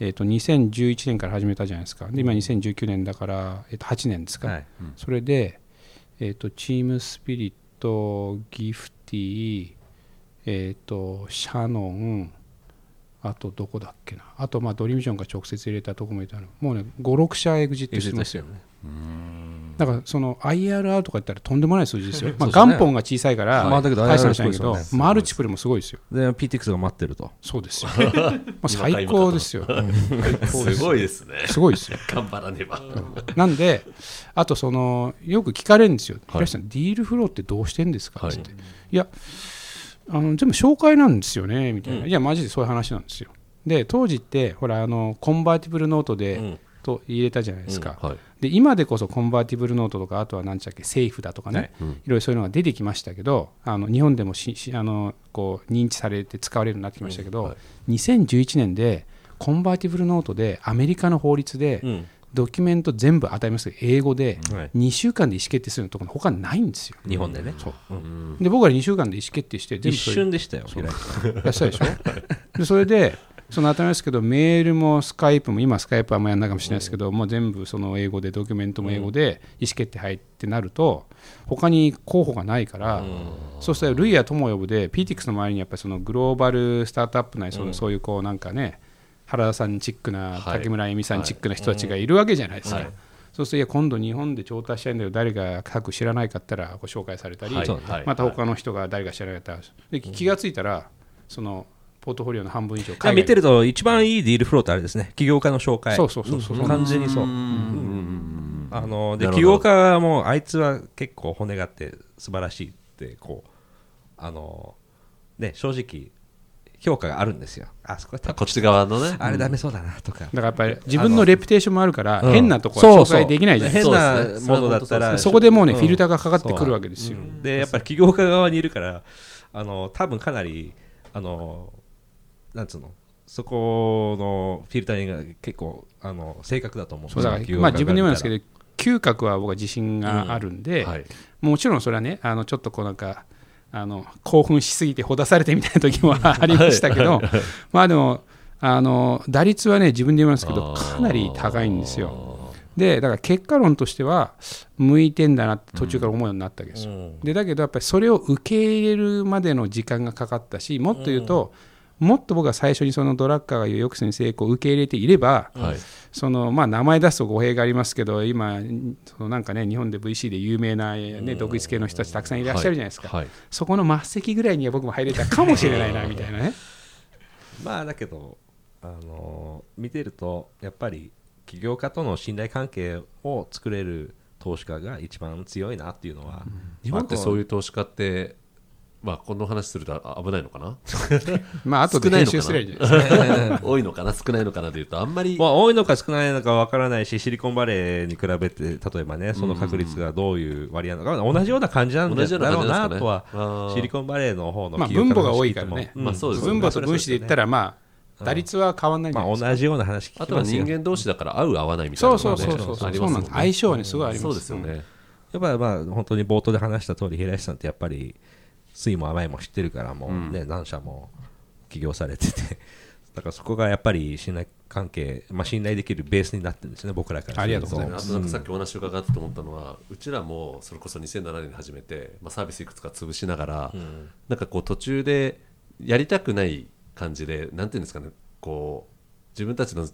[SPEAKER 4] えーと、2011年から始めたじゃないですか、で今2019年だから、えー、と8年ですか、はい。うん、それで、えー、とチームスピリット、とギフティ、えーと、シャノンあとどこだっけな。あとまあドリームジョンが直接入れたとこもいたの。もうね56社エグジットしてますよね。だからその IRR とか言ったらとんでもない数字ですよ、まあ、元本が小さいから、まあ、だけど大した話ないけど、マルチプルもすごいですよ。
[SPEAKER 3] で、PTX が待ってると。
[SPEAKER 4] そうですよ。まあ最高ですよ。
[SPEAKER 1] すごいですね。
[SPEAKER 4] すごいですよ。
[SPEAKER 1] 頑張らねば。
[SPEAKER 4] なんで、あとその、よく聞かれるんですよ、はい、さん、ディールフローってどうしてんですか？って。いやあの全部紹介なんですよねみたいな、うん、いやマジでそういう話なんですよで当時ってほらあのコンバーティブルノートで、
[SPEAKER 3] うん
[SPEAKER 4] と入れたじゃないですか、
[SPEAKER 1] はい。
[SPEAKER 4] で今でこそ convertible note とかあとは何ちゃっけ SAFE だとかね、
[SPEAKER 3] はい。
[SPEAKER 1] うん。
[SPEAKER 4] いろいろそういうのが出てきましたけどあの日本でもししあのこう認知されて使われるようになってきましたけど、
[SPEAKER 1] うんはい。
[SPEAKER 4] 2011年で convertible note でアメリカの法律で
[SPEAKER 3] うん。
[SPEAKER 4] ドキュメント全部与えます。けど英語で
[SPEAKER 3] はい。
[SPEAKER 4] 2週間で意思決定するのところ他ないんですよ。
[SPEAKER 3] 日本でね。うん。
[SPEAKER 1] う。ん
[SPEAKER 4] で僕ら2週間で意思決定して全
[SPEAKER 3] 一
[SPEAKER 4] 部それ
[SPEAKER 3] 瞬でしたよ平井さん
[SPEAKER 4] やったでしょ？でそれでその当たり前ですけどメールもスカイプも今スカイプはあんまやんないかもしれないですけど、もう全部その英語でドキュメントも英語で意思決定入ってなると他に候補がないから、そうしたらルイヤとも呼ぶで PTX の周りにやっぱりそのグローバルスタートアップなりそのそういうこうなんかね原田さんチックな
[SPEAKER 1] はい。
[SPEAKER 4] 竹村恵美さんチックな人たちがい。るわけじゃないですか。
[SPEAKER 1] はい
[SPEAKER 4] そうするといや今度日本で調達したいんだよ。誰が各知らないかったらご紹介されたり、また他の人が誰が知らなかったらで気がついたらそのポートフォリオの半分以上
[SPEAKER 3] 見て
[SPEAKER 4] る
[SPEAKER 3] ると一番いいディールフローってあれですね。起業家の紹介。
[SPEAKER 4] そうそうそうそう、
[SPEAKER 3] 完全にそう。
[SPEAKER 1] うん。
[SPEAKER 3] あので起業家はもうあいつは結構骨があって素晴らしいってこうあのね正直評価があるんですよ。あそこ
[SPEAKER 1] あこっち側のね。
[SPEAKER 3] あれダメそうだなとか。
[SPEAKER 4] だからやっぱり自分のレピュテーションもあるから
[SPEAKER 3] うん。
[SPEAKER 4] 変なとこは紹介できないじゃないですか
[SPEAKER 3] 変なものだったら
[SPEAKER 4] そこでもうね、
[SPEAKER 3] ん
[SPEAKER 4] フィルターがかかってくるわけですよ、
[SPEAKER 3] うん。でやっぱり起業家側にいるからあの多分かなりあのなんつうの？そこのフィルターが結構あの正確だと思うん
[SPEAKER 4] そうだからまあ自分でも言うんですけ
[SPEAKER 3] ど
[SPEAKER 4] ど嗅覚は僕は自信があるんで、
[SPEAKER 1] はい。
[SPEAKER 4] もちろんそれはねあのちょっとこうなんかあの興奮しすぎてほだされてみたいな時もありましたけど まあでもあの打率はね自分で言いますけどかなり高いんですよ。でだから結果論としては向いてんだなって途中から思うようになったわけですよ、
[SPEAKER 3] うん。
[SPEAKER 4] でだけどやっぱりそれを受け入れるまでの時間がかかったしもっと言うと、もっと僕は最初にそのドラッカーが言う抑制に成功を受け入れていれば、
[SPEAKER 1] はい。
[SPEAKER 4] そのまあ、名前出すと語弊がありますけど今そのなんかね日本で VC で有名な、ね、独立系の人たちたくさんいらっしゃるじゃないですか、
[SPEAKER 1] はい。
[SPEAKER 4] そこの末席ぐらいには僕も入れたかもしれないな みたいなね。
[SPEAKER 3] まあだけどあの見てるとやっぱり起業家との信頼関係を作れる投資家が一番強いなっていうのは、
[SPEAKER 1] 日本ってそういう投資家ってまあこの話するとあ危ないのかな？
[SPEAKER 4] まあ後で編集すればいいじゃないですか
[SPEAKER 1] 多いのかな？少ないのかなでいうとあんまり。
[SPEAKER 3] まあ、多いのか少ないのかわからないしシリコンバレーに比べて例えばねその確率がどういう割合なのか同じような感じなんだ
[SPEAKER 1] 同じような
[SPEAKER 3] ろう
[SPEAKER 1] 感じな
[SPEAKER 3] とはシリコンバレーの方の
[SPEAKER 4] まあ分母が多いからね。
[SPEAKER 3] ん
[SPEAKER 1] まあそうです
[SPEAKER 4] 分母と分子で言ったらまあ打率は変わんないんじゃ
[SPEAKER 3] まあ
[SPEAKER 4] ないですか、
[SPEAKER 3] 同じような話聞き
[SPEAKER 1] あとは人間同士だから合う合わないみたいなね
[SPEAKER 4] そうそうそうそう相性はねすごいあります。
[SPEAKER 1] そうですよね。
[SPEAKER 3] やっぱりまあ本当に冒頭で話した通り平石さんってやっぱり酸いも甘いも知ってるからもうね、何社も起業されてて。だからそこがやっぱり信頼関係、まあ、信頼できるベースになってるんですね僕らからする
[SPEAKER 4] ありがとうござい
[SPEAKER 1] あとなんかさっきお話伺ってて思ったのは、うちらもそれこそ2007年に始めて、まあ、サービスいくつか潰しながら、なんかこう途中でやりたくない感じでなんていうんですかねこう自分たちの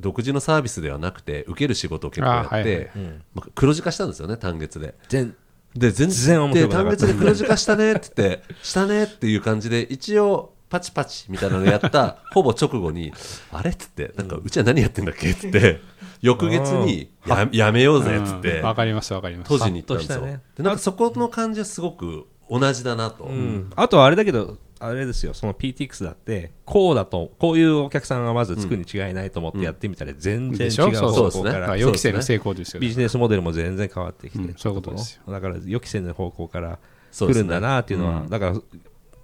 [SPEAKER 1] 独自のサービスではなくて受ける仕事を結構やって、
[SPEAKER 4] あはいはい。
[SPEAKER 1] まあ、黒字化したんですよね単月で。
[SPEAKER 3] 全
[SPEAKER 1] で全
[SPEAKER 3] 全然面白くなかった。
[SPEAKER 1] で単月で黒字化したねって言って したねっていう感じで一応パチパチみたいなのやった ほぼ直後にあれっつってなんかうちは何やってんだっけ？って言って翌月にややめようぜっつって
[SPEAKER 4] うん。わかりますわかります。
[SPEAKER 1] 閉じに行ったんですよ、
[SPEAKER 3] ハッとしたね。
[SPEAKER 1] でなんかそこの感じはすごく同じだなと、
[SPEAKER 3] うん。あとはあれだけどあれですよその PTX だってこうだとこういうお客さんがまずつくに違いないと思ってやってみたら全然違う方向から。
[SPEAKER 4] 予期せぬ成功ですよね。
[SPEAKER 3] ビジネスモデルも全然変わってきて、
[SPEAKER 4] うん。そういうことですよ。
[SPEAKER 3] だから予期せぬ方向から
[SPEAKER 1] そうですね
[SPEAKER 3] 来るんだなっていうのは
[SPEAKER 1] うん
[SPEAKER 3] だから、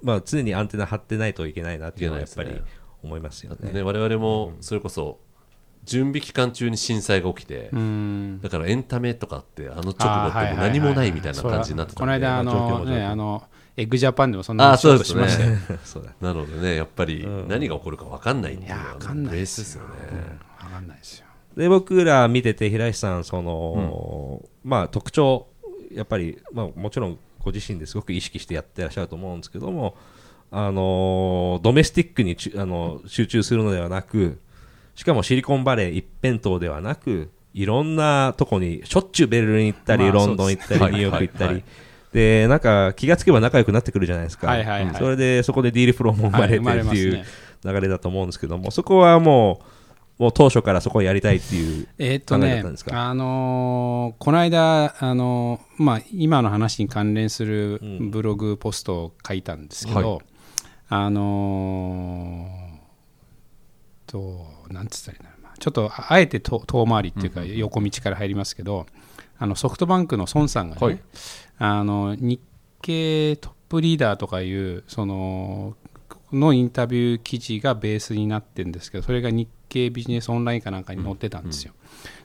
[SPEAKER 3] まあ、常にアンテナ張ってないといけないなっていうのはやっぱり思いますよね。
[SPEAKER 1] ね、我々もそれこそ準備期間中に震災が起きて、
[SPEAKER 4] うん。
[SPEAKER 1] だからエンタメとかってあの直後って何もないみたいな感じになってたんで
[SPEAKER 4] この間あのねあのエッグジャパンでもそんな
[SPEAKER 1] あーそうです
[SPEAKER 4] 仕事しましたよ。
[SPEAKER 1] ねなのでねやっぱり
[SPEAKER 3] うん。
[SPEAKER 1] 何が起こるか分かんないっていうのベースですよね、
[SPEAKER 4] 分かんないですよ。
[SPEAKER 3] で僕ら見てて平石さんその、まあ、特徴やっぱり、まあ、もちろんご自身ですごく意識してやってらっしゃると思うんですけども、あのドメスティックにちあの集中するのではなくしかもシリコンバレー一辺倒ではなくいろんなとこにしょっちゅうベルリン行ったり、
[SPEAKER 4] まあ
[SPEAKER 3] ロンドン行ったり、ニューヨーク行ったり、
[SPEAKER 1] はいはい
[SPEAKER 3] でなんか気がつけば仲良くなってくるじゃないですか、
[SPEAKER 4] はいはいはい。
[SPEAKER 3] それでそこでディールフローも生まれてっていう流れだと思うんですけども、そこはもうもう当初からそこをやりたいっていう
[SPEAKER 4] えーっと
[SPEAKER 3] 考えだ
[SPEAKER 4] ね
[SPEAKER 3] ったんです、か？
[SPEAKER 4] あのーこの間、あのーまあ、今の話に関連する
[SPEAKER 3] うん。
[SPEAKER 4] ブログポストを書いたんですけど、
[SPEAKER 1] は
[SPEAKER 4] あのーとなんつったらいいんだろうな。ちょっとあえて遠回りっていうか横道から入りますけど、あのソフトバンクの孫さんがね、
[SPEAKER 1] はい
[SPEAKER 4] あの日経トップリーダーとかいうそののインタビュー記事がベースになってるんですけどそれが日経ビジネスオンラインかなんかに載ってたんですよ。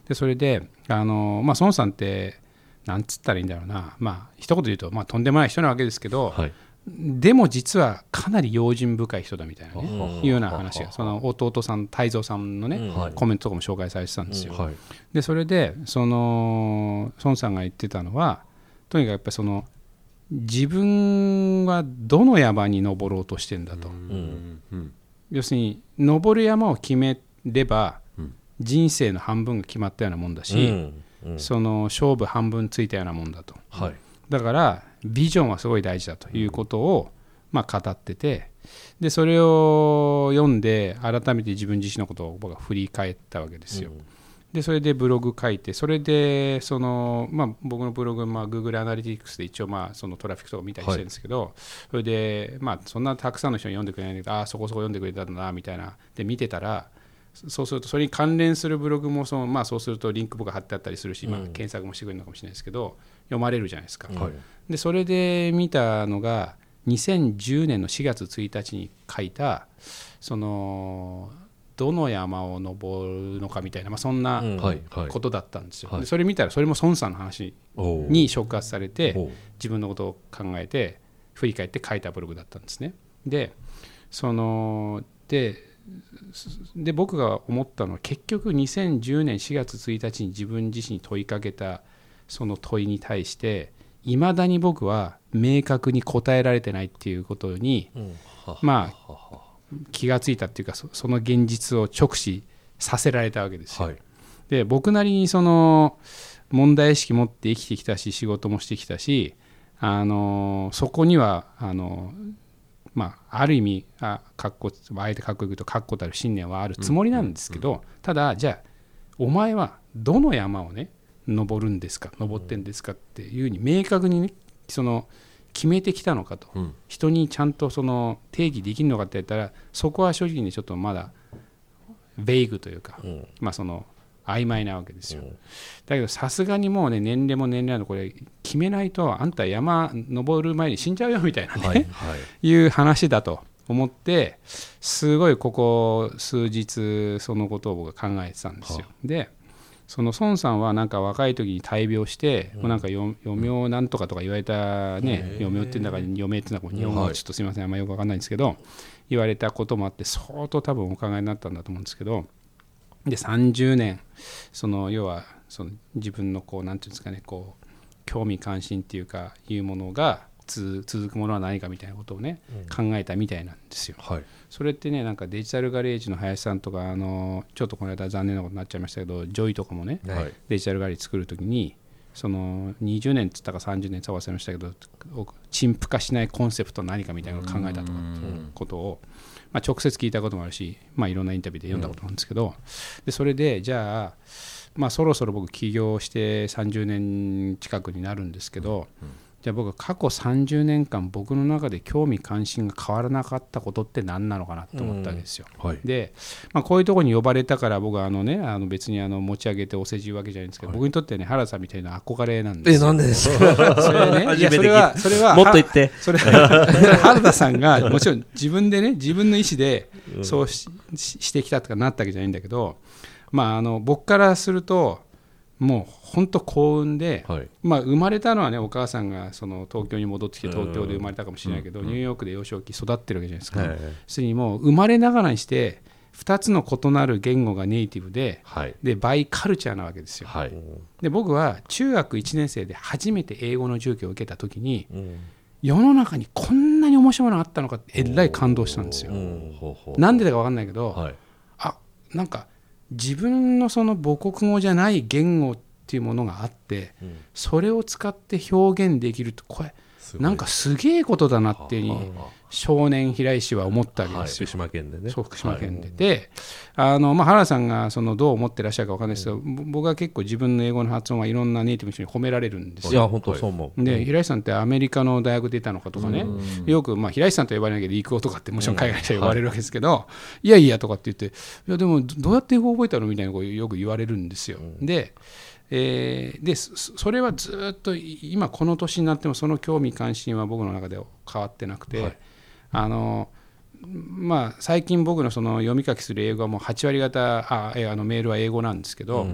[SPEAKER 4] でそれであの、まあ、孫さんってなんつったらいいんだろうな、まあ一言で言うと、まあ、とんでもない人なわけですけど、
[SPEAKER 1] はい。
[SPEAKER 4] でも実はかなり用心深い人だみたいなね、
[SPEAKER 1] うん
[SPEAKER 4] いうような話が、その弟さん、太蔵さんのね、
[SPEAKER 1] はい。
[SPEAKER 4] コメントとかも紹介されてたんですよ。
[SPEAKER 1] はい。
[SPEAKER 4] でそれでその孫さんが言ってたのはとにかくやっぱりその自分はどの山に登ろうとしてんだと、
[SPEAKER 1] うん。うん。
[SPEAKER 4] 要するに登る山を決めれば、
[SPEAKER 1] うん。
[SPEAKER 4] 人生の半分が決まったようなもんだし、
[SPEAKER 3] うん。
[SPEAKER 4] その勝負半分ついたようなもんだと。
[SPEAKER 1] はい。
[SPEAKER 4] だからビジョンはすごい大事だということを、まあ、語っててでそれを読んで改めて自分自身のことを僕は振り返ったわけですよ。でそれでブログ書いてそれでその、まあ、僕のブログ、まあ、Google アナリティクスで一応、まあ、そのトラフィックとか見たりしてるんですけど、それで、まあ、そんなたくさんの人に読んでくれないんだけどああそこそこ読んでくれたんだなみたいな。で見てたらそそうするとそれに関連するブログもその、まあ、そうするとリンク僕が貼ってあったりするし、まあ、検索もしてくれるのかもしれないですけど読まれるじゃないですか。
[SPEAKER 1] はい。
[SPEAKER 4] でそれで見たのが2010年の4月1日に書いたそのどの山を登るのかみたいな、まあ、そんな
[SPEAKER 3] うん。
[SPEAKER 1] はいはい。
[SPEAKER 4] ことだったんですよ、
[SPEAKER 1] はい。
[SPEAKER 4] でそれ見たらそれも孫さんの話に触発されて自分のことを考えて振り返って書いたブログだったんですね。でそのでで僕が思ったのは結局2010年4月1日に自分自身に問いかけたその問いに対していまだに僕は明確に答えられてないっていうことに
[SPEAKER 1] は。
[SPEAKER 4] まあ気がついたっていうかそその現実を直視させられたわけですよ。
[SPEAKER 1] はい
[SPEAKER 4] で僕なりにその問題意識持って生きてきたし仕事もしてきたしあのそこにはあの、まあ、ある意味あかっこあえてかっこよく言うと確固たる信念はあるつもりなんですけど、ただじゃあお前はどの山をね登るんですか登ってんですかっていうふうに明確にねその決めてきたのかと、
[SPEAKER 1] うん。
[SPEAKER 4] 人にちゃんとその定義できるのかって言ったらそこは正直にちょっとまだベイグというか、
[SPEAKER 3] うん。
[SPEAKER 4] まあその曖昧なわけですよ、
[SPEAKER 3] うん。
[SPEAKER 4] だけどさすがにもうね年齢も年齢のこれ決めないとあんた山登る前に死んじゃうよみたいなね、
[SPEAKER 1] はいはい。
[SPEAKER 4] い、う話だと思ってすごいここ数日そのことを僕は考えてたんですよ、でその孫さんはなんか若い時に大病して、もうなんかよ余命なんとかとか言われたね余命っていうんだか余命っていうんだか日本語はちょっとすみませんあんまよく分かんないんですけど言われたこともあって相当多分お考えになったんだと思うんですけどで30年その要はその自分のこうなんていうんですかねこう興味関心っていうかいうものがつ続くものは何かみたいなことをね、考えたみたいなんですよ。
[SPEAKER 1] はい。
[SPEAKER 4] それってねなんかデジタルガレージの林さんとかあのちょっとこの間残念なことになっちゃいましたけどジョイとかもね
[SPEAKER 1] はい。
[SPEAKER 4] デジタルガレージ作るときにその20年っつったか30年っつったか忘れましたけど陳腐化しないコンセプトは何かみたいなのを考えたとかっていうことを、まあ、直接聞いたこともあるし、まあ、いろんなインタビューで読んだことなんですけど、でそれでじゃあ、まあ、そろそろ僕起業して30年近くになるんですけど、じゃあ僕は過去30年間僕の中で興味関心が変わらなかったことって何なのかなと思ったわけですよ。
[SPEAKER 1] はい。
[SPEAKER 4] で、まあ、こういうところに呼ばれたから僕はあの、ね、あの別にあの持ち上げてお世辞言うわけじゃないんですけど、僕にとってね原田さんみたいな憧れなんですよ。
[SPEAKER 3] えなんでですか？
[SPEAKER 4] それね、いやそれはそれは
[SPEAKER 3] もっと言って。
[SPEAKER 4] それ原田さんがもちろん自分でね自分の意思でそうし,し、してきたとかなったわけじゃないんだけど、まあ、あの僕からするともう本当幸運で、
[SPEAKER 1] はい。
[SPEAKER 4] まあ、生まれたのはねお母さんがその東京に戻ってきて東京で生まれたかもしれないけど、ニューヨークで幼少期育ってるわけじゃないですか、
[SPEAKER 3] はい。
[SPEAKER 4] すでにもう生まれながらにして2つの異なる言語がネイティブで
[SPEAKER 1] はい。
[SPEAKER 4] でバイカルチャーなわけですよ。
[SPEAKER 1] はい。
[SPEAKER 4] で僕は中学1年生で初めて英語の授業を受けた時に
[SPEAKER 3] うん。
[SPEAKER 4] 世の中にこんなに面白いものがあったのかってえらい感動したんですよ。なんでだか分かんないけど、
[SPEAKER 1] はい。
[SPEAKER 4] あなんか自分のその母国語じゃない言語っていうものがあって
[SPEAKER 3] うん。
[SPEAKER 4] それを使って表現できるとこれなんかすげえことだなって少年平井氏は思ったわけです。よ。
[SPEAKER 3] 福島県でね。
[SPEAKER 4] そう福島県で、であの、まあ、原田さんがそのどう思ってらっしゃるか分かんないですけど、僕は結構自分の英語の発音はいろんなネイティブの人に褒められるんですよ。
[SPEAKER 3] いや本当そう思う。
[SPEAKER 4] で平井さんってアメリカの大学出たのかとかね、よく、まあ、平井さんと呼ばれないけど、陸王とかってもちろん海外の人は呼ばれるわけですけど、い。やいやとかって言って、いやでもどうやって英語覚えたのみたいなことをよく言われるんですよ。でえーでそそれはずっと今この年になってもその興味関心は僕の中で変わってなくて、あのまあ、最近僕のその読み書きする英語はもう8割方あえあのメールは英語なんですけど、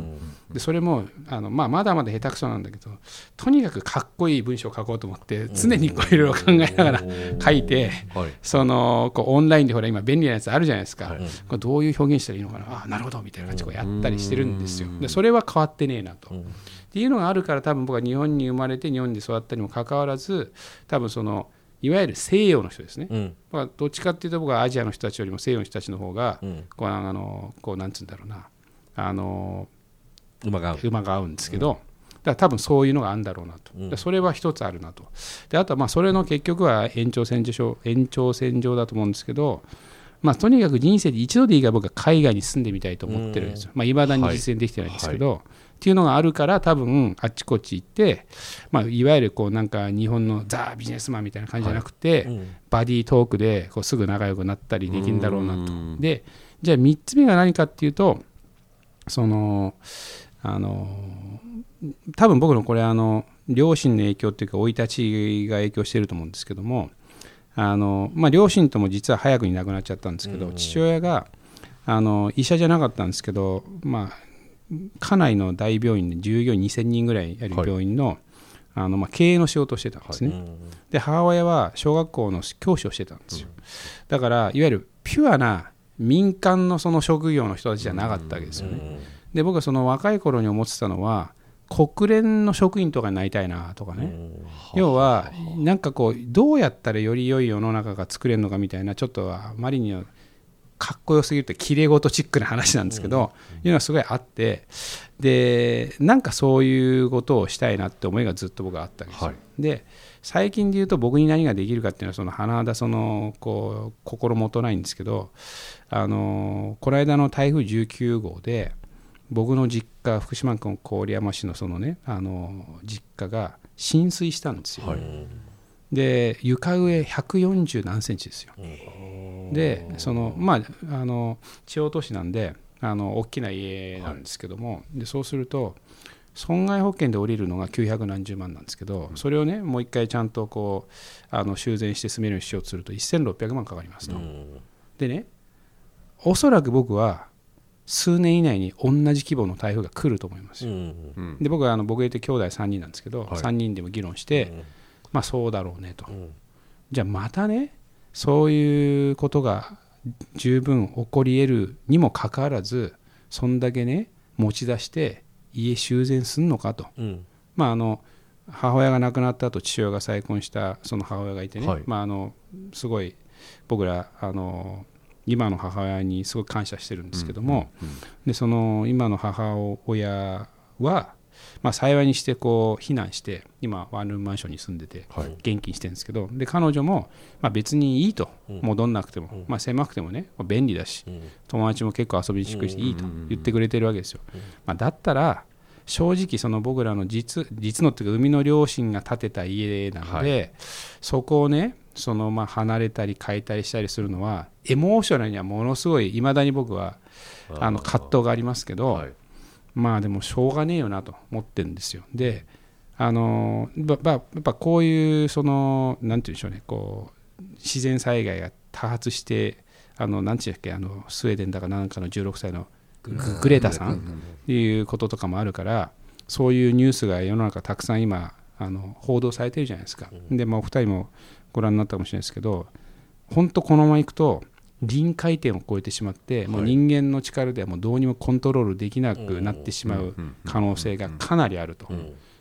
[SPEAKER 4] でそれもあの、まあ、まだまだ下手くそなんだけどとにかくかっこいい文章を書こうと思って常にこういろいろ考えながら書いて
[SPEAKER 1] はい。
[SPEAKER 4] そのこうオンラインでほら今便利なやつあるじゃないですか、これどういう表現したらいいのかな？あなるほどみたいな感じでこうやったりしてるんですよ。でそれは変わってねえなと。っていうのがあるから多分僕は日本に生まれて日本で育ったにもかかわらず多分そのいわゆる西洋の人ですね、
[SPEAKER 3] うん。
[SPEAKER 4] まあ、どっちかっていうと僕はアジアの人たちよりも西洋の人たちの方が、
[SPEAKER 3] うん。
[SPEAKER 4] こうあのこうなんつうんだろうな。あの
[SPEAKER 3] 馬が合う。
[SPEAKER 4] 馬が合うんですけど、だから多分そういうのがあるんだろうなと、でそれは一つあるなと。であとはまあそれの結局は延長線上延長線上だと思うんですけどまあ、とにかく人生で一度でいいから僕は海外に住んでみたいと思ってるんですよ。まあ、未だに実践できてないんですけど、っていうのがあるから多分あっちこっち行って、まあ、いわゆるこうなんか日本のザ・ビジネスマンみたいな感じじゃなくて、バディトークでこうすぐ仲良くなったりできるんだろうなと。でじゃあ3つ目が何かっていうとそのあの多分僕のこれあの両親の影響っていうか生い立ちが影響してると思うんですけどもあの、まあ、両親とも実は早くに亡くなっちゃったんですけど、父親があの医者じゃなかったんですけど、まあ、家内の大病院で従業員2000人ぐらいある病院の,、あのまあ、経営の仕事をしてたんですね、で母親は小学校の教師をしてたんですよ、だからいわゆるピュアな民間のその職業の人たちじゃなかったわけですよね、で僕はその若い頃に思ってたのは国連の職員とかになりたいなとかね、要はなんかこうどうやったらより良い世の中が作れるのかみたいなちょっとあまりにかっこよすぎるってきれいごとチックな話なんですけど、いうのがすごいあってでなんかそういうことをしたいなって思いがずっと僕はあったわけですよ、で最近で言うと僕に何ができるかっていうのはその甚だそのこう心もとないんですけどあのこの間の台風19号で僕の実家福島県郡山市のそのねあの実家が浸水したんですよ、で床上140何センチですよ、でそのまああの地方都市なんであの大きな家なんですけども、でそうすると損害保険で降りるのが900何十万なんですけど、それをねもう一回ちゃんとこうあの修繕して住めるようにしようとすると1600万かかりますと、でねおそらく僕は数年以内に同じ規模の台風が来ると思いますよ、で僕はあの僕がいて兄弟3人なんですけど、3人でも議論して、まあそうだろうねと、じゃあまたねそういうことが十分起こり得るにもかかわらずそんだけね持ち出して家修繕すんのかと、まああの母親が亡くなった後父親が再婚したその母親がいてね、
[SPEAKER 1] はい。
[SPEAKER 4] まあ、あのすごい僕らあの今の母親にすごく感謝してるんですけども、でその今の母親は、まあ、幸いにしてこう避難して今ワンルームマンションに住んでて
[SPEAKER 1] はい。
[SPEAKER 4] 元気にしてるんですけどで彼女も、まあ、別にいいと。戻んなくても、まあ、狭くてもね便利だし友達も結構遊びにくいしいいと言ってくれてるわけですよ、まあ、だったら正直その僕らの実実のっていうか生みの両親が建てた家なので、そこをねそのまあ離れたり変えたりしたりするのはエモーショナルにはものすごいいまだに僕はあの葛藤がありますけど、
[SPEAKER 1] はい
[SPEAKER 4] まあでもしょうがねえよなと思ってるんですよ。であのばばやっぱこういうそのなんて言うんでしょうねこう自然災害が多発してあのなんて言うんだっけあのスウェーデンだかなんかの16歳のググレータさんっていうこととかもあるからそういうニュースが世の中たくさん今あの報道されてるじゃないですか。でまあお二人もご覧になったかもしれないですけど本当このままいくと臨界点を超えてしまって、もう人間の力ではもうどうにもコントロールできなくなってしまう可能性がかなりあると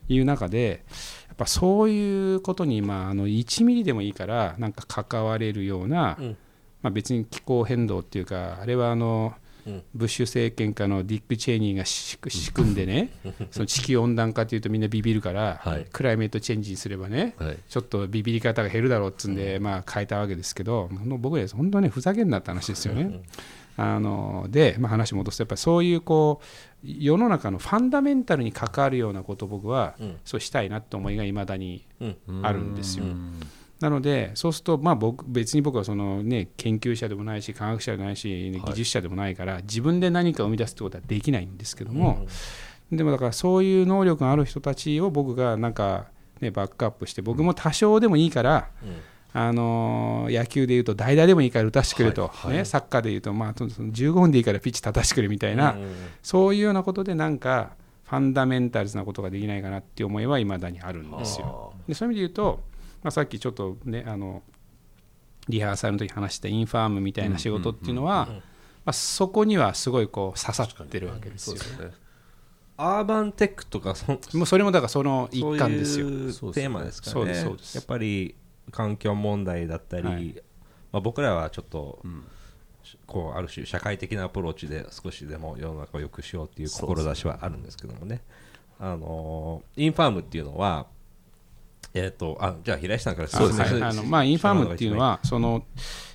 [SPEAKER 4] いう中で、やっぱそういうことに、まあ、あの1ミリでもいいからなんか関われるような、まあ、別に気候変動っていうかあれはあのブッシュ政権下のディック・チェイニーが仕組んでねその地球温暖化というとみんなビビるから、はい、クライメートチェンジにすればね、はい、ちょっとビビり方が減るだろうっつうん。で、まあ、変えたわけですけど僕は本当ねふざけんなって話ですよね。あので、まあ、話戻すとやっぱりそういうこう世の中のファンダメンタルに関わるようなことを僕はそうしたいなって思いがいまだにあるんですよ。なのでそうするとまあ僕別に僕はその、ね、研究者でもないし科学者でもないし技術者でもないから、自分で何か生み出すってことはできないんですけども、でもだからそういう能力がある人たちを僕がなんか、ね、バックアップして僕も多少でもいいから、あの野球でいうと代打でもいいから打たせてくれと、ね、サッカーでいうと、まあ、15分でいいからピッチ立たせてくれみたいな、そういうようなことでなんかファンダメンタルズなことができないかなっていう思いはいまだにあるんですよ。でそういう意味で言うとまあ、さっきちょっとねあのリハーサルの時話したインファームみたいな仕事っていうのは、まあ、そこにはすごいこう刺さってるわけですよ、ね。
[SPEAKER 3] アーバンテックとかそ
[SPEAKER 4] もうそれもだからその一環ですよ。テ
[SPEAKER 3] ーマですからね。やっぱり環境問題だったり、はい、まあ、僕らはちょっと、うん、こうある種社会的なアプローチで少しでも世の中を良くしようっていう志はあるんですけどもね。あのインファームっていうのはえーと、あじゃあ平石さんから
[SPEAKER 4] そうですね、あのまあ、インファームっていうのはその、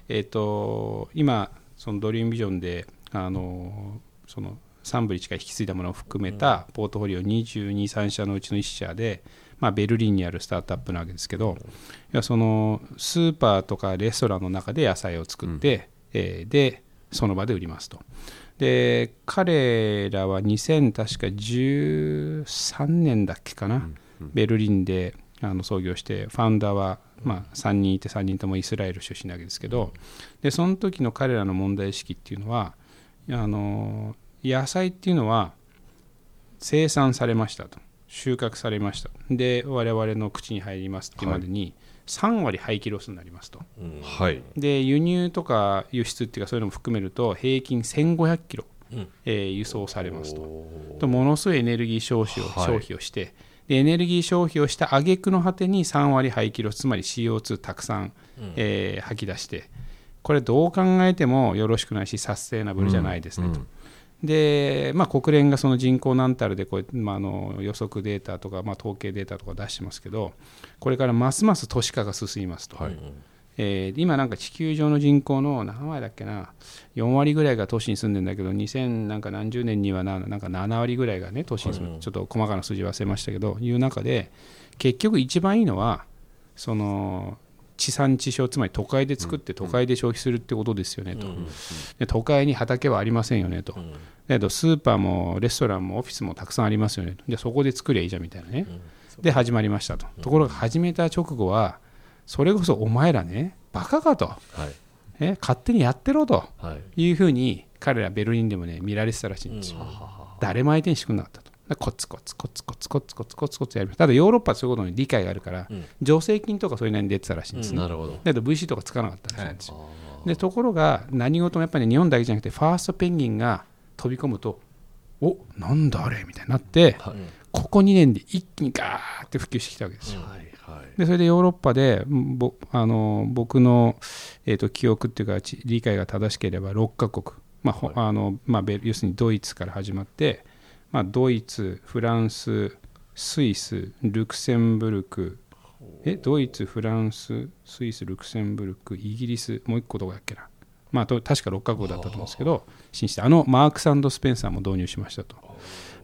[SPEAKER 4] えーと、今そのドリームビジョンであのそのサンブリッジから引き継いだものを含めたポートフォリオ223社のうちの1社で、まあ、ベルリンにあるスタートアップなわけですけど、うん、そのスーパーとかレストランの中で野菜を作って、うん、えー、でその場で売りますと。で彼らは2000確か13年だっけかな、うんうん、ベルリンであの創業してファウンダーは、まあ、3人いて3人ともイスラエル出身なわけですけどでその時の彼らの問題意識っていうのはあの野菜っていうのは生産されましたと。収穫されました。で我々の口に入りますってまでに3割廃棄ロスになりますと、
[SPEAKER 1] はい、
[SPEAKER 4] で輸入とか輸出っていうかそういうのも含めると平均1500キロ、うん。えー、輸送されますと。とものすごいエネルギー消費を,、消費をしてでエネルギー消費をした挙句の果てに3割排気量つまり CO2 たくさん、うん、えー、吐き出してこれどう考えてもよろしくないしサステナブルじゃないですねと。うん。でまあ、国連がその人口何たるでこう、まあ、あの予測データとか、まあ、統計データとか出してますけどこれからますます都市化が進みますと、はい、えー、今なんか地球上の人口の何割だっけな？4割ぐらいが都市に住んでるんだけど2000なんか何十年にはななんか7割ぐらいがね都市に住む、ちょっと細かな数字忘れましたけどいう中で結局一番いいのはその地産地消つまり都会で作って都会で消費するってことですよねと、で都会に畑はありませんよねと、だけどスーパーもレストランもオフィスもたくさんありますよねと。でそこで作りゃいいじゃんみたいなね、で始まりましたと、ところが始めた直後はそれこそお前らねバカかと、はい、え勝手にやってろと。い。うふうに彼らベルリンでもね見られてたらしいんですよ、誰も相手にしてくれなかったと。コツコツコツコツコツコツコツコツやりますただヨーロッパはそういうことに理解があるから、うん、助成金とかそういうのに出てたらしいんですね、なるほどだけど VC とかつかなかったらしいんですよ、はい、でところが何事もやっぱり、日本だけじゃなくてファーストペンギンが飛び込むとおなんだあれみたいになって、はい、ここ2年で一気にガーって普及してきたわけですよ、はいでそれでヨーロッパでぼあの僕の、えーと、記憶っていうか理解が正しければ6カ国、まあ、はい、あのまあ、要するにドイツから始まって、まあ、ドイツフランススイスルクセンブルク。えドイツフランススイスルクセンブルクイギリスもう一個どこだっけな。まあ、確か6カ国だったと思うんですけど、あ。のマークススペンサーも導入しましたと。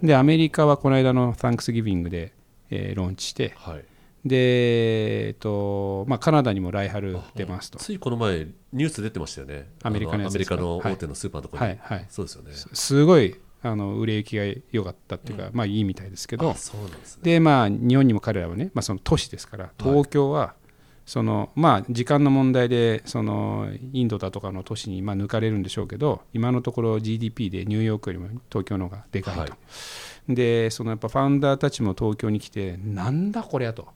[SPEAKER 4] で、アメリカはこの間のサンクスギビングで、えー、ローンチして、はい、で、えっとまあ、カナダにも来春出ますと。
[SPEAKER 1] ついこの前ニュース出てましたよね。
[SPEAKER 4] アメリカの
[SPEAKER 1] アメリカの大手のスーパーのところに、
[SPEAKER 4] はいはい、
[SPEAKER 1] そうですよね。
[SPEAKER 4] すごいあの売れ行きが良かったっていうか、うん、まあいいみたいですけど。で、ね、まあ日本にも彼らはね、まあ、その都市ですから東京は、そのまあ時間の問題でそのインドだとかの都市にまあ抜かれるんでしょうけど今のところ GDP でニューヨークよりも東京の方がでかいと、はい、でそのやっぱファウンダーたちも東京に来てなんだこれやと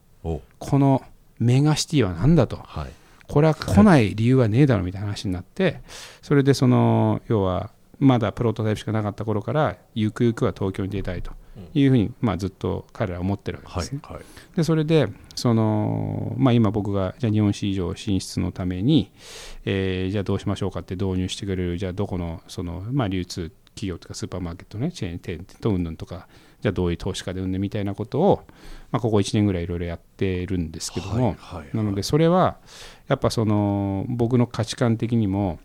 [SPEAKER 4] このメガシティは何だと、はい、これは来ない理由はねえだろみたいな話になって、それでその要はまだプロトタイプしかなかった頃からゆくゆくは東京に出たいというふうに、まあ、ずっと彼らは思ってるわけですね。
[SPEAKER 1] はい。
[SPEAKER 4] でそれでその、まあ、今僕がじゃあ日本市場進出のために、えーじゃあどうしましょうかって導入してくれるじゃあどこのその、まあ、流通企業とかスーパーマーケットねチェーン店とうんぬんとかじゃあどういう投資家でうんぬんみたいなことを、まあ、ここ1年ぐらいいろいろやってるんですけども、なのでそれはやっぱその僕の価値観的にも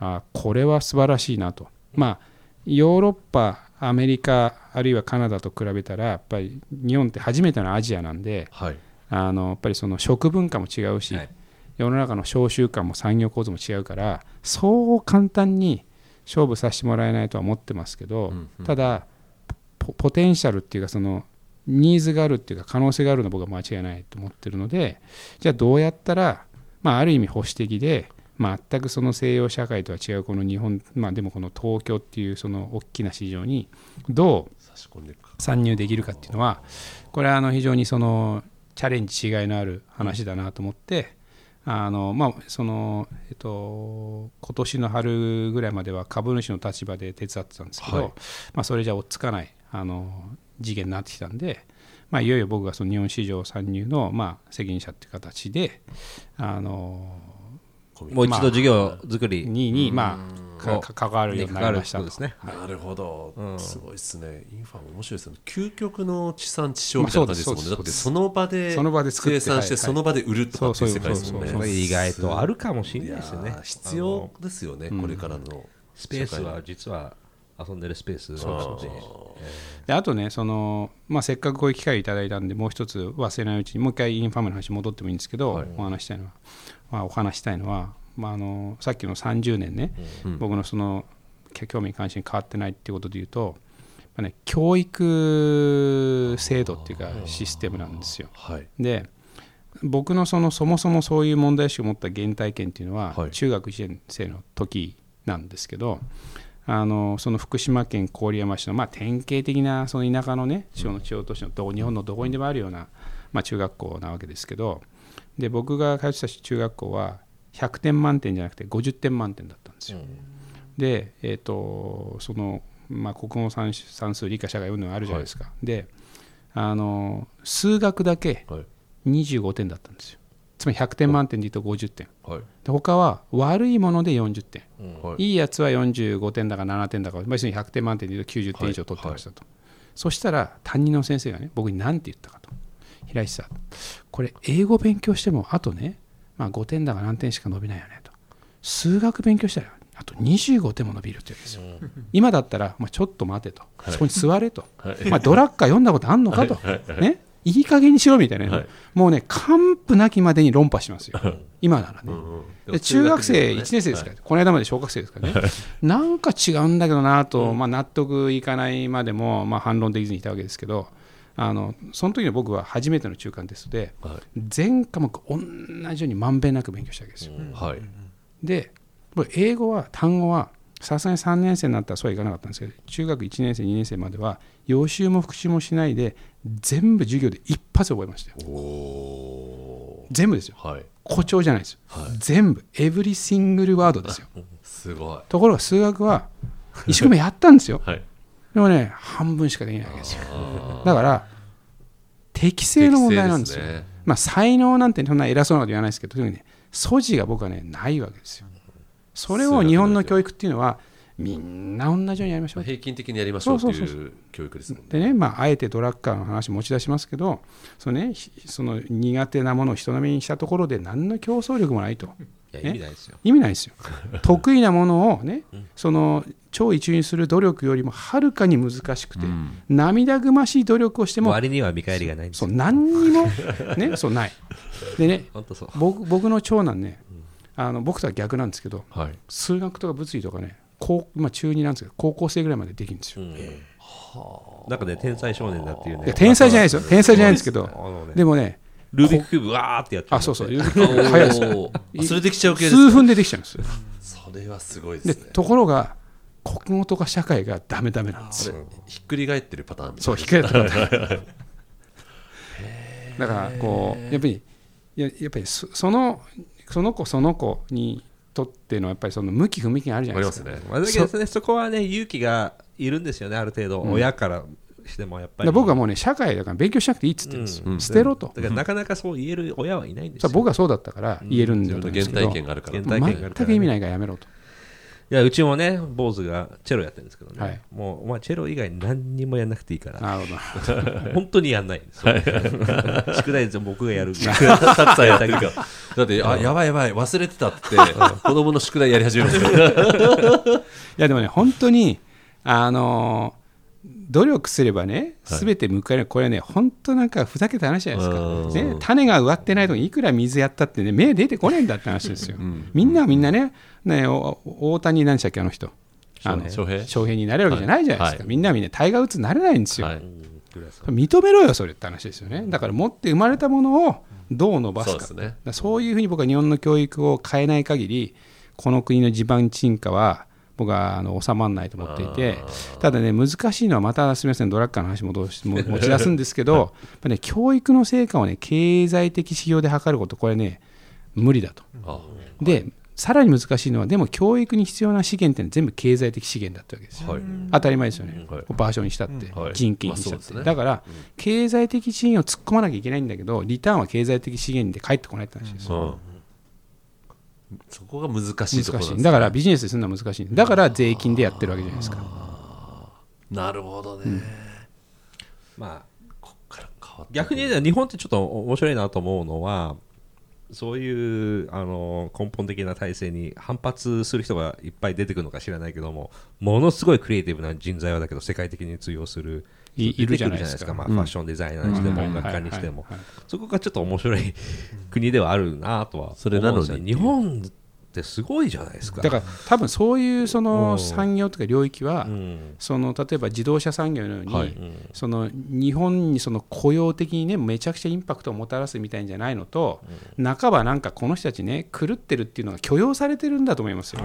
[SPEAKER 4] あこれは素晴らしいなと。まあヨーロッパアメリカあるいはカナダと比べたらやっぱり日本って初めてのアジアなんで
[SPEAKER 1] はい。
[SPEAKER 4] あのやっぱりその食文化も違うし、
[SPEAKER 3] はい。
[SPEAKER 4] 世の中の商習慣も産業構造も違うからそう簡単に勝負させてもらえないとは思ってますけど、
[SPEAKER 1] うんうん。
[SPEAKER 4] ただポポテンシャルっていうかそのニーズがあるっていうか可能性があるのは僕は間違いないと思ってるのでじゃあどうやったら、まあ、ある意味保守的で全くその西洋社会とは違うこの日本、まあ、でもこの東京っていうその大きな市場にどう参入できるかっていうのはこれはあの非常にそのチャレンジしがいのある話だなと思ってあのまあそのえっと今年の春ぐらいまでは株主の立場で手伝ってたんですけど、
[SPEAKER 1] はい。
[SPEAKER 4] まあそれじゃ追っつかないあの次元になってきたんで、まあ、いよいよ僕がその日本市場参入のまあ責任者っていう形であの
[SPEAKER 3] もう一度事業作り。
[SPEAKER 4] ににまあか関わるようになりました
[SPEAKER 3] ですね。
[SPEAKER 1] なるほど、
[SPEAKER 3] うん。
[SPEAKER 1] すごいですね。インファム面白いですね。究極の地産地消みたいな感じですもんね、
[SPEAKER 4] まあ
[SPEAKER 1] だってその場で
[SPEAKER 4] その場で作って
[SPEAKER 1] 生産して
[SPEAKER 4] はい
[SPEAKER 1] その場で売るとかっていう世界ですもんね。
[SPEAKER 3] 意外とあるかもしれないですよね。
[SPEAKER 1] ー必要ですよね、
[SPEAKER 4] うん。
[SPEAKER 1] これからの
[SPEAKER 3] スペースは実は遊んでるスペースなので。
[SPEAKER 4] であとねその、まあ、せっかくこういう機会をいただいたんでもう一つ忘れないうちにもう一回インファムの話戻ってもいいんですけど、
[SPEAKER 1] はい。
[SPEAKER 4] お話したいのは、まあ、お話したいのは、まあ、あのさっきの30年ね、
[SPEAKER 1] うん。
[SPEAKER 4] 僕のその興味関心変わってないっていうことで言うと、まあね、教育制度っていうかシステムなんですよ。
[SPEAKER 1] はい。
[SPEAKER 4] で僕のそのそもそもそういう問題意識を持った原体験っていうのは、
[SPEAKER 1] はい。
[SPEAKER 4] 中学1年生の時なんですけどあのその福島県郡山市の、まあ、典型的なその田舎のね地方の地方都市のどこ日本のどこにでもあるような、まあ、中学校なわけですけどで僕が通ってた中学校は100点満点じゃなくて50点満点だったんですよ。で、えー、とその、まあ、国語算算数理科社会運動あるじゃないですか、であの数学だけ
[SPEAKER 1] はい。
[SPEAKER 4] 25点だったんですよつまり100点満点で言うと50点。
[SPEAKER 1] はい。
[SPEAKER 4] で他は悪いもので40点。
[SPEAKER 1] はい。
[SPEAKER 4] いいやつは45点だか7点だか、まあ、要するに100点満点で言うと90点以上取ってましたと、そしたら担任の先生がね僕に何て言ったかと。平石さん。これ英語勉強してもあとね、まあ、5点だか何点しか伸びないよねと。数学勉強したらあと25点も伸びるって言うんですよ、今だったら、まあ、ちょっと待てと、そこに座れと、まあ、ドラッカー読んだことあんのかと、ね、いい加減にしろみたいなね、
[SPEAKER 1] はい。
[SPEAKER 4] もうね完膚なきまでに論破しますよ。今ならね、
[SPEAKER 1] うんうん。
[SPEAKER 4] で中学生1年生ですから、この間まで小学生ですからね、なんか違うんだけどなと、まあ、納得いかないまでも、まあ、反論できずにいたわけですけど、あのその時の僕は初めての中間テストで、
[SPEAKER 1] はい。
[SPEAKER 4] 全科目同じようにまんべんなく勉強したわけですよ。
[SPEAKER 1] はい。
[SPEAKER 4] で、これ英語は、単語は、さすがに3年生になったらそうはいかなかったんですけど、中学1年生、2年生までは、予習も復習もしないで、全部授業で一発で覚えましたよ。全部ですよ。
[SPEAKER 1] ーはい
[SPEAKER 4] 誇張じゃないですよ。全部、エブリシングルワードですよ。
[SPEAKER 1] すごい
[SPEAKER 4] ところが数学は一生懸命やったんですよ。
[SPEAKER 1] はい
[SPEAKER 4] でもね、半分しかできないわけですよ。だから、適正の問題なんですよ。
[SPEAKER 1] ね
[SPEAKER 4] まあ、才能なんてそんな偉そうなこと言わないですけど、とにね、素地が僕はね、ないわけですよ。それを日本の教育っていうのは、みんな同じようにやりましょう。
[SPEAKER 1] 平均的にやりましょうとい
[SPEAKER 4] そう
[SPEAKER 1] 教育ですもんね
[SPEAKER 4] でね、まあ、あえてドラッカーの話持ち出しますけど、そのね、ひその苦手なものを人並みにしたところで、何の競争力もないと。
[SPEAKER 3] いや
[SPEAKER 4] ね
[SPEAKER 3] 意味ないですよ
[SPEAKER 4] 意味ないですよ。得意なものをね、その超一流にする努力よりもはるかに難しくて、
[SPEAKER 1] うん
[SPEAKER 4] 涙ぐましい努力をしても、
[SPEAKER 3] 割には見返りがないんですよ
[SPEAKER 4] そう何にも、ね、そうない。でね、僕僕の長男ね、あの僕とは逆なんですけど、
[SPEAKER 1] はい。
[SPEAKER 4] 数学とか物理とかね、高まあ、中2なんですけど、高校生ぐらいまでできるんですよ。
[SPEAKER 3] なんかね天才少年だっていうね。
[SPEAKER 4] 天才じゃないですよ、天才じゃないですけど
[SPEAKER 3] ね。
[SPEAKER 4] でもね、
[SPEAKER 3] ルービックキューブわーってやって
[SPEAKER 4] あ、そうそう、
[SPEAKER 1] お
[SPEAKER 4] 早いです。
[SPEAKER 1] それできちゃう系です
[SPEAKER 4] 数分でできちゃうんですよ。
[SPEAKER 1] それはすごいで
[SPEAKER 4] で、
[SPEAKER 1] すね。
[SPEAKER 4] ところが、国語とか社会がダメダメなんですよ。
[SPEAKER 1] ひっくり返ってるパターンみたい
[SPEAKER 4] そう、
[SPEAKER 1] な
[SPEAKER 4] 控えたかだから、こう、やっぱり、ややっぱりそその、その子その子にとっての、やっぱりその向き不向きがあるじゃないですか。
[SPEAKER 1] ありますね。
[SPEAKER 3] まあだけどねそこはね勇気がいるんですよねある程度、親からしてもやっぱり。
[SPEAKER 4] 僕はもうね社会だから勉強しなくていいっつってるんですよ、
[SPEAKER 1] うん。
[SPEAKER 4] 捨てろと、
[SPEAKER 3] だからなかなかそう言える親はいないんですよ。
[SPEAKER 4] 僕はそうだったから言えるんだけど、
[SPEAKER 1] 体験があるから。
[SPEAKER 3] 原体験があるからね。
[SPEAKER 4] 全く意味ないからやめろと
[SPEAKER 3] いやうちもね坊主がチェロやってるんですけどね、
[SPEAKER 4] はい。
[SPEAKER 3] もうお前チェロ以外何にもやんなくていいから。
[SPEAKER 4] なるほど。
[SPEAKER 3] 本当にやんない。ん ですよ宿題全部僕がやる。
[SPEAKER 1] たくさんやってるからだってあやばいやばい忘れてたって子供の宿題やり始めますよ。
[SPEAKER 4] いやでもね本当にあのー努力すればね、
[SPEAKER 1] はい。
[SPEAKER 4] すべて報われる、これはね、本当なんかふざけた話じゃないです
[SPEAKER 1] うん。
[SPEAKER 4] か、ね、種が植わってないとこにいくら水やったってね、芽出てこねえんだって話ですよ。みんなはみんなね、ねお大谷なんでしたっけ、あの人、あの
[SPEAKER 1] 翔平。
[SPEAKER 4] 翔平になれるわけじゃないじゃないですか、
[SPEAKER 1] はい。
[SPEAKER 4] みんなはみんなタイガー・ウッズになれないんですよ。
[SPEAKER 1] はい。
[SPEAKER 4] 認めろよ、それって話ですよね。だから持って生まれたものをどう伸ばすか、
[SPEAKER 1] そうね。
[SPEAKER 4] いうふうに僕は日本の教育を変えない限り、この国の地盤沈下は僕はあの収まらないと思っていて、ただね、難しいのは、またすみません、ドラッカーの話もどうしも持ち出すんですけど、やっぱね、教育の成果をね、経済的指標で測ること、これね、無理だと。
[SPEAKER 1] あ
[SPEAKER 4] で、さらに難しいのは、でも教育に必要な資源ってのは全部経済的資源だったわけですよ。
[SPEAKER 1] はい
[SPEAKER 4] 当たり前ですよね、
[SPEAKER 1] はい
[SPEAKER 4] 場所にしたって、
[SPEAKER 1] はい
[SPEAKER 4] 人件費にしたって、
[SPEAKER 1] まあね
[SPEAKER 4] だから、経済的資源を突っ込まなきゃいけないんだけど、リターンは経済的資源で返ってこないって話ですよ。
[SPEAKER 1] うんそこが難しいところね。
[SPEAKER 4] だからビジネスでするのは難しい。だから税金でやってるわけじゃないですか。
[SPEAKER 1] なるほどね、
[SPEAKER 3] まあ
[SPEAKER 1] こっから変わって
[SPEAKER 3] 逆に言えば日本ってちょっと面白いなと思うのはそういうあの根本的な体制に反発する人がいっぱい出てくるのか知らないけどもものすごいクリエイティブな人材はだけど世界的に通用する
[SPEAKER 4] いいるじゃないですか。
[SPEAKER 3] まあ、
[SPEAKER 4] うん。
[SPEAKER 3] ファッションデザイナーにしても
[SPEAKER 4] うん。
[SPEAKER 3] 音楽家にしても。そこがちょっと面白い国ではあるなとは思
[SPEAKER 1] それなのに
[SPEAKER 3] うんですよ日本ってすごいじゃないですか。
[SPEAKER 4] だから多分そういうそ
[SPEAKER 3] うん。
[SPEAKER 4] の産業とか領域は、
[SPEAKER 3] うん。
[SPEAKER 4] その例えば自動車産業のように、その日本にその雇用的にねめちゃくちゃインパクトをもたらすみたいんじゃないのと、半ばなんかこの人たちね狂ってるっていうのが許容されてるんだと思いますよ、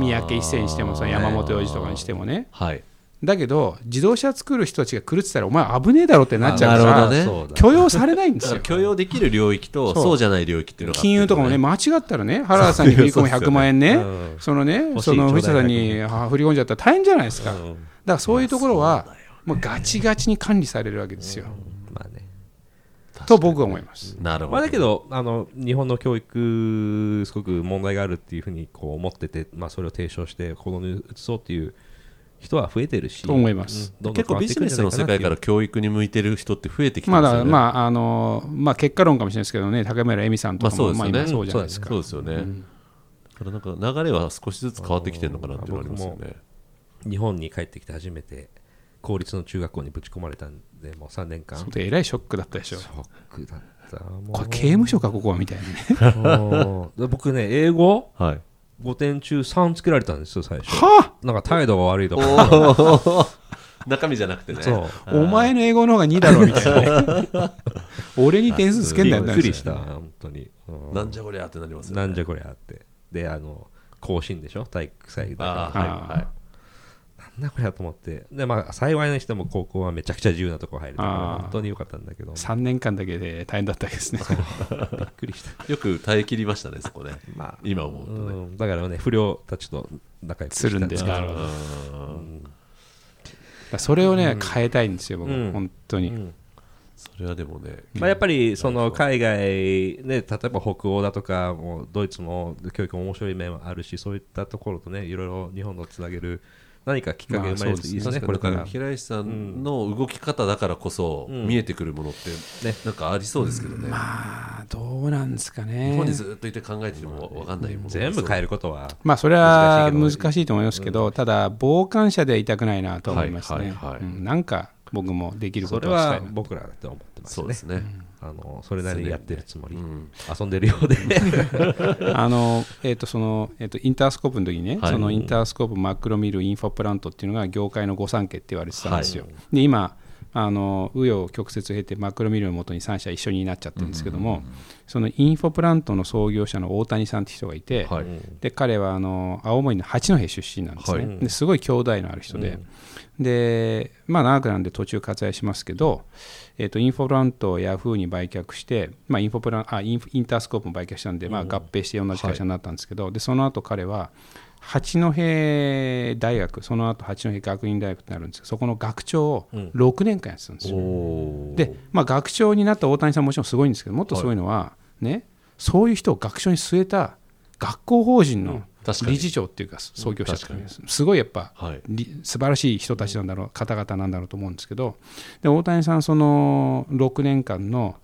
[SPEAKER 4] 三宅一生にしてもその山本洋次とかにしてもね。
[SPEAKER 1] はい
[SPEAKER 4] だけど自動車作る人たちが狂ってたらお前危ねえだろってなっちゃうから、
[SPEAKER 1] ね。
[SPEAKER 4] 許容されないんですよ。
[SPEAKER 1] 許容できる領域と
[SPEAKER 4] そう。
[SPEAKER 1] そうじゃない領域っていうのが
[SPEAKER 4] 金融とかもね、間違ったらね、原田さんに振り込む100万円ね、
[SPEAKER 3] うん
[SPEAKER 4] そのね、その藤田さんにあ振り込んじゃったら大変じゃないですか、だか
[SPEAKER 3] うん
[SPEAKER 4] らそういうところは、もうガチガチに管理されるわけですよ、
[SPEAKER 3] まあね。
[SPEAKER 4] と僕は思います。
[SPEAKER 1] なるほど、
[SPEAKER 3] まあ、だけどあの日本の教育すごく問題があるっていうふうにこう思ってて、まあ、それを提唱して行動に移そうっていう人は増えてるし
[SPEAKER 4] と思います
[SPEAKER 3] うんどんどん
[SPEAKER 1] 結構ビジネスの世界から教育に向いてる人って増えてきて
[SPEAKER 4] ま
[SPEAKER 1] すよね。
[SPEAKER 4] まああのまあ、結果論かもしれないですけどね、高村恵美さんとかも、まあ
[SPEAKER 1] まあそうですよね
[SPEAKER 4] 今そうじゃないですか。
[SPEAKER 1] そうですよね。だからなんか流れは少しずつ変わってきてるのかなっていうのはありますよね。
[SPEAKER 3] 日本に帰ってきて初めて公立の中学校にぶち込まれたんでもう3年間
[SPEAKER 4] それえらいショックだったでしょ
[SPEAKER 3] シ。ョックだったもう
[SPEAKER 4] これ刑務所か、ここはみたいなね。
[SPEAKER 3] 僕ね英語？
[SPEAKER 1] はい。
[SPEAKER 3] 5点中3つけられたんですよ最初。
[SPEAKER 4] は
[SPEAKER 3] なんか態度が悪いとか。
[SPEAKER 1] 中身じゃなくてね。
[SPEAKER 3] そう。
[SPEAKER 4] あお前の英語の方が2だろみたいなね。俺に点数つけんだよ
[SPEAKER 3] びっくりした本当に、うん。
[SPEAKER 1] なんじゃこりゃってなりますよね。
[SPEAKER 3] なんじゃこりゃって。であの更新でしょ？体育祭だから。
[SPEAKER 1] はい。
[SPEAKER 3] なんだこりゃと思って。でまあ幸いにしても高校はめちゃくちゃ自由なとこ入れた本当に良かったんだけど。び
[SPEAKER 4] 3年間だけで大変だったわけですね。
[SPEAKER 3] っくりした。
[SPEAKER 1] よく耐え切りましたね、そこね。
[SPEAKER 3] まあ
[SPEAKER 1] 今思うとね。
[SPEAKER 3] うん。だからね不良たちと仲良く
[SPEAKER 4] するんです
[SPEAKER 3] けど
[SPEAKER 4] それをね、変えたいんですよ、僕、
[SPEAKER 3] うん。
[SPEAKER 4] 本当に。
[SPEAKER 3] うん。
[SPEAKER 1] それはでもね、
[SPEAKER 3] まあ、やっぱりその海外、ね、例えば北欧だとかもうドイツも教育も面白い面はあるしそういったところとねいろいろ日本のつなげる何かきっかけが生まれるといいですね、これから
[SPEAKER 1] 平石さんの動き方だからこそ
[SPEAKER 3] うん
[SPEAKER 1] 見えてくるものって
[SPEAKER 3] ね
[SPEAKER 1] なんかありそうですけどね。
[SPEAKER 4] まあ、どうなんですか
[SPEAKER 1] 日
[SPEAKER 4] ね
[SPEAKER 1] 本に。ずっといて考えてても分かんないもの
[SPEAKER 3] 全部変えることは
[SPEAKER 4] まあ、それは難
[SPEAKER 3] 難
[SPEAKER 4] しいと思いますけど、ただ、傍観者ではいたくないなと思いますね。
[SPEAKER 1] はいはいはい
[SPEAKER 4] うんなんか、僕もできるこ
[SPEAKER 3] それは
[SPEAKER 4] とはしたいな。
[SPEAKER 3] 僕らだと思ってますね
[SPEAKER 1] そうですね。
[SPEAKER 3] あのそれなりにやってるつもり、
[SPEAKER 1] うん。
[SPEAKER 3] 遊んでるようで。
[SPEAKER 4] あの、えっ、と、その、えっ、と、インタースコープの時にね、
[SPEAKER 1] はい。
[SPEAKER 4] そのインタースコープマクロミルインフォプラントっていうのが業界の御三家って言われてたんですよ。で、今、あの紆余曲折を経てマクロミルのもとに3社一緒になっちゃってるんですけども、そのインフォプラントの創業者の大谷さんって人がいて、
[SPEAKER 1] はい。
[SPEAKER 4] で彼はあの青森の八戸出身なんですね、
[SPEAKER 1] はい。
[SPEAKER 4] ですごい兄弟のある人で、でまあ、長くなんで途中割愛しますけど、えー、とインフォプラントをヤフーに売却して、まあ、インフォプランあインフインタースコープも売却したんで、まあ、合併して同じ会社になったんですけど、でその後彼は八戸大学その後八戸学院大学ってなるんですけどそこの学長を6年間やってたんですよ、で、まあ、学長になった大谷さんもちろんすごいんですけどもっとすごいのは、ね、そういう人を学長に据えた学校法人の理事長っていうか創業者とかすごいやっぱ、はい、素晴らしい人たちなんだろう方々なんだろうと思うんですけどで大谷さんその6年間の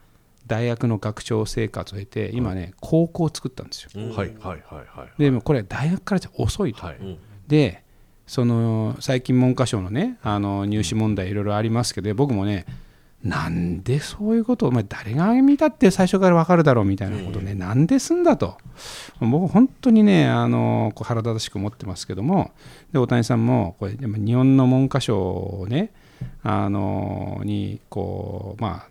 [SPEAKER 4] 大学の学長生活を経て今ね、高校を作ったんですよ。はいはいはいはい、でもこれ大学からじゃ遅いと。はい、でその最近文科省のねあの入試問題いろいろありますけど僕もねなんでそういうこと？を、お前誰が見たって最初から分かるだろうみたいなことね、なんですんだと、僕、本当にね、あのこう腹立たしく思ってますけども、で大谷さんもこれ日本の文科省をね、あのにこう、ま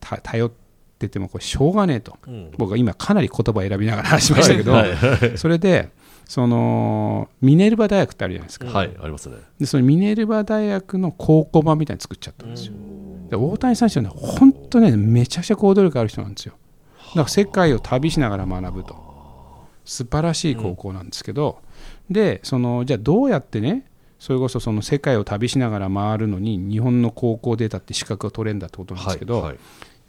[SPEAKER 4] あ、頼っててもこれしょうがねえと、うん、僕は今かなり言葉選びながら話しましたけど、はいはいはい、それでそのミネルバ大学ってあるじゃないですか、
[SPEAKER 1] はい、ありますね。
[SPEAKER 4] でそのミネルバ大学の高校版みたいに作っちゃったんですよ。で大谷選手はね、本当ね、めちゃくちゃ行動力ある人なんですよ。だから世界を旅しながら学ぶと。素晴らしい高校なんですけど、うん、でそのじゃあどうやってねそれこそその世界を旅しながら回るのに日本の高校出たって資格を取れるんだってことなんですけど、はいはい、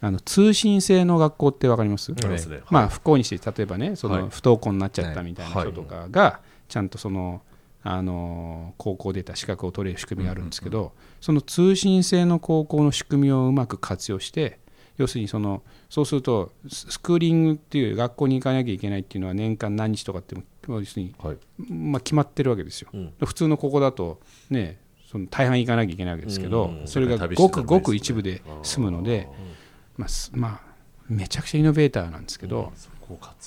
[SPEAKER 4] あの通信制の学校って分かります、まあ、不幸にして例えばねその不登校になっちゃったみたいな人とかがちゃんとそのあの高校出た資格を取れる仕組みがあるんですけど、その通信制の高校の仕組みをうまく活用して要するにそのそうするとスクーリングっていう学校に行かなきゃいけないっていうのは年間何日とかって要するに、はい、まあ、決まってるわけですよ、うん、普通のここだとねその大半行かなきゃいけないわけですけど、それがごくごく一部で済むので、まあ、まあ、めちゃくちゃイノベーターなんですけど、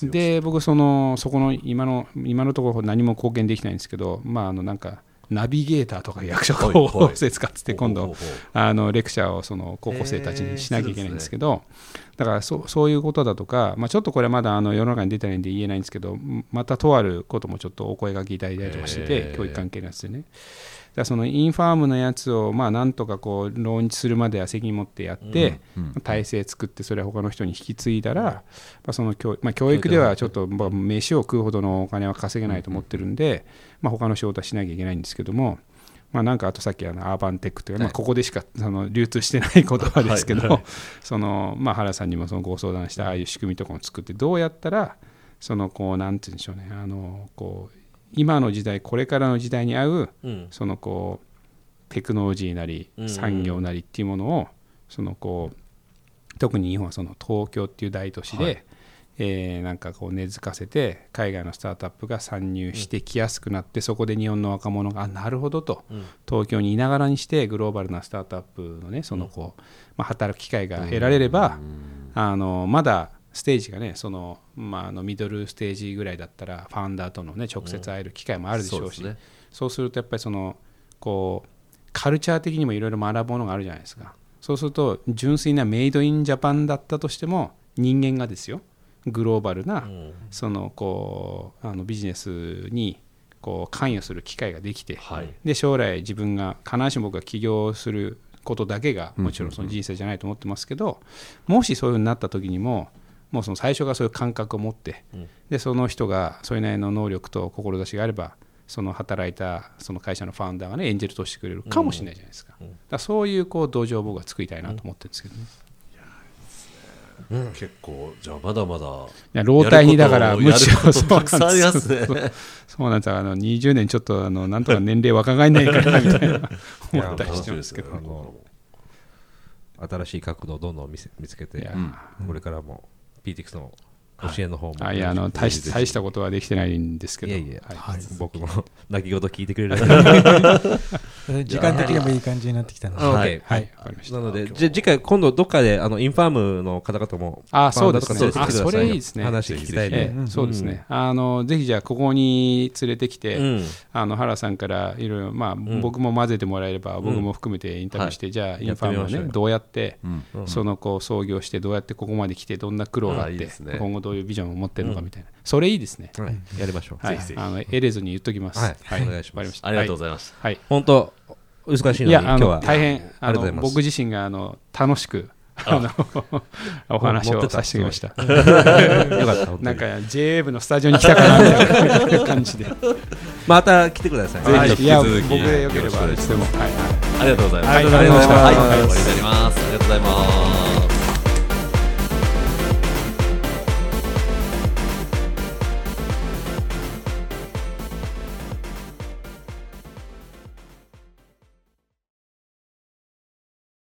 [SPEAKER 4] で僕そのそこの今の今のところ何も貢献できないんですけどまああのなんかナビゲーターとか役職をせ使って今度あのレクチャーをその高校生たちにしなきゃいけないんですけど。だからそそういうことだとか、まあ、ちょっとこれまだあの世の中に出てないんで言えないんですけどまたとあることもちょっとお声がけいただいたりとかしてて教育関係のやつでね。だそのインファームのやつをまあなんとかこうローンチするまでは責任持ってやって、体制作ってそれは他の人に引き継いだら、まあ、その教まあ、教育ではちょっとまあ飯を食うほどのお金は稼げないと思ってるんで、まあ、他の仕事はしなきゃいけないんですけども。まあ、なんかあとさっきあのアーバンテックというか、まあ、ここでしかその流通してない言葉ですけど、そのまあ、原さんにもそのご相談したああいう仕組みとかも作ってどうやったらそのこうなんて言うんでしょうねあのこう今の時代これからの時代に合う、うん、そのこうテクノロジーなり産業なりっていうものを、そのこう特に日本はその東京っていう大都市で、はい、えー、なんかこう根付かせて海外のスタートアップが参入してきやすくなって、うん、そこで日本の若者があなるほどと、うん、東京にいながらにしてグローバルなスタートアップのねそのこう、まあ、働く機会が得られれば、あのまだステージがねその、まあ、あのミドルステージぐらいだったらファウンダーとの、ね、直接会える機会もあるでしょうし、うんそうね、そうするとやっぱりそのこうカルチャー的にもいろいろ学ぶものがあるじゃないですか。そうすると純粋なメイドインジャパンだったとしても人間がですよグローバルな、そのこうあのビジネスにこう関与する機会ができて、はい、で将来自分が必ずしも僕が起業することだけがもちろんその人生じゃないと思ってますけど、もしそういうふうになった時にももうその最初からそういう感覚を持って、でその人がそれなりの能力と志があればその働いたその会社のファウンダーがねエンジェルとしてくれるかもしれないじゃないですか,、だそういうこう土壌を僕は作りたいなと思ってるんですけどね。
[SPEAKER 1] うん、結構じゃあまだまだい
[SPEAKER 4] や老体にだからむしろそうなんです、ね、そうなんですあの20年ちょっとあのなんとか年齢若返んないからみたいな。思ったりしてますけど。
[SPEAKER 3] 新しい角度をどんどん見つけてこれからも PTX の教えの方も、
[SPEAKER 4] はい、いやあの大し大したことはできてないんですけど。い
[SPEAKER 3] やいや、はい、僕も 泣き言聞いてくれる。
[SPEAKER 2] 時間的にもいい感じになってきたので、はい、
[SPEAKER 3] はい、かりました。なのでじゃ次回今度どっかであのインファームの方々も
[SPEAKER 4] あそうですね。あそれいいですね。
[SPEAKER 3] 話聞きたいね、
[SPEAKER 4] そうですね、あのぜひじゃあここに連れてきて、あの原さんからいろいろまあ、僕も混ぜてもらえれば、僕も含めてインタビューして、じゃあインファームはねどうやって、そのこう創業してどうやってここまで来てどんな苦労があって、今後どういうビジョンを持ってるのかみたいな、それいいですね、
[SPEAKER 3] やりましょう、
[SPEAKER 4] はい、あのエレズに言っときます、
[SPEAKER 3] はい、お願いしま
[SPEAKER 1] す。ありがとうございます、
[SPEAKER 3] はい、本当難しいのに今日は。
[SPEAKER 4] 大変あの僕自身があの楽しくあ。の お話をさせてきました。
[SPEAKER 3] よかった、本当に。
[SPEAKER 4] なんか JA 部のスタジオに来たかなみたいな 感じで。
[SPEAKER 3] また来てください。
[SPEAKER 1] はい。
[SPEAKER 4] ぜひ、いや、
[SPEAKER 1] 引き続き
[SPEAKER 4] 僕でよければいつでも。はい。はい
[SPEAKER 1] ありがとうございます。
[SPEAKER 2] ありがとうございました
[SPEAKER 1] はい、終わりになります。ありがとうございます。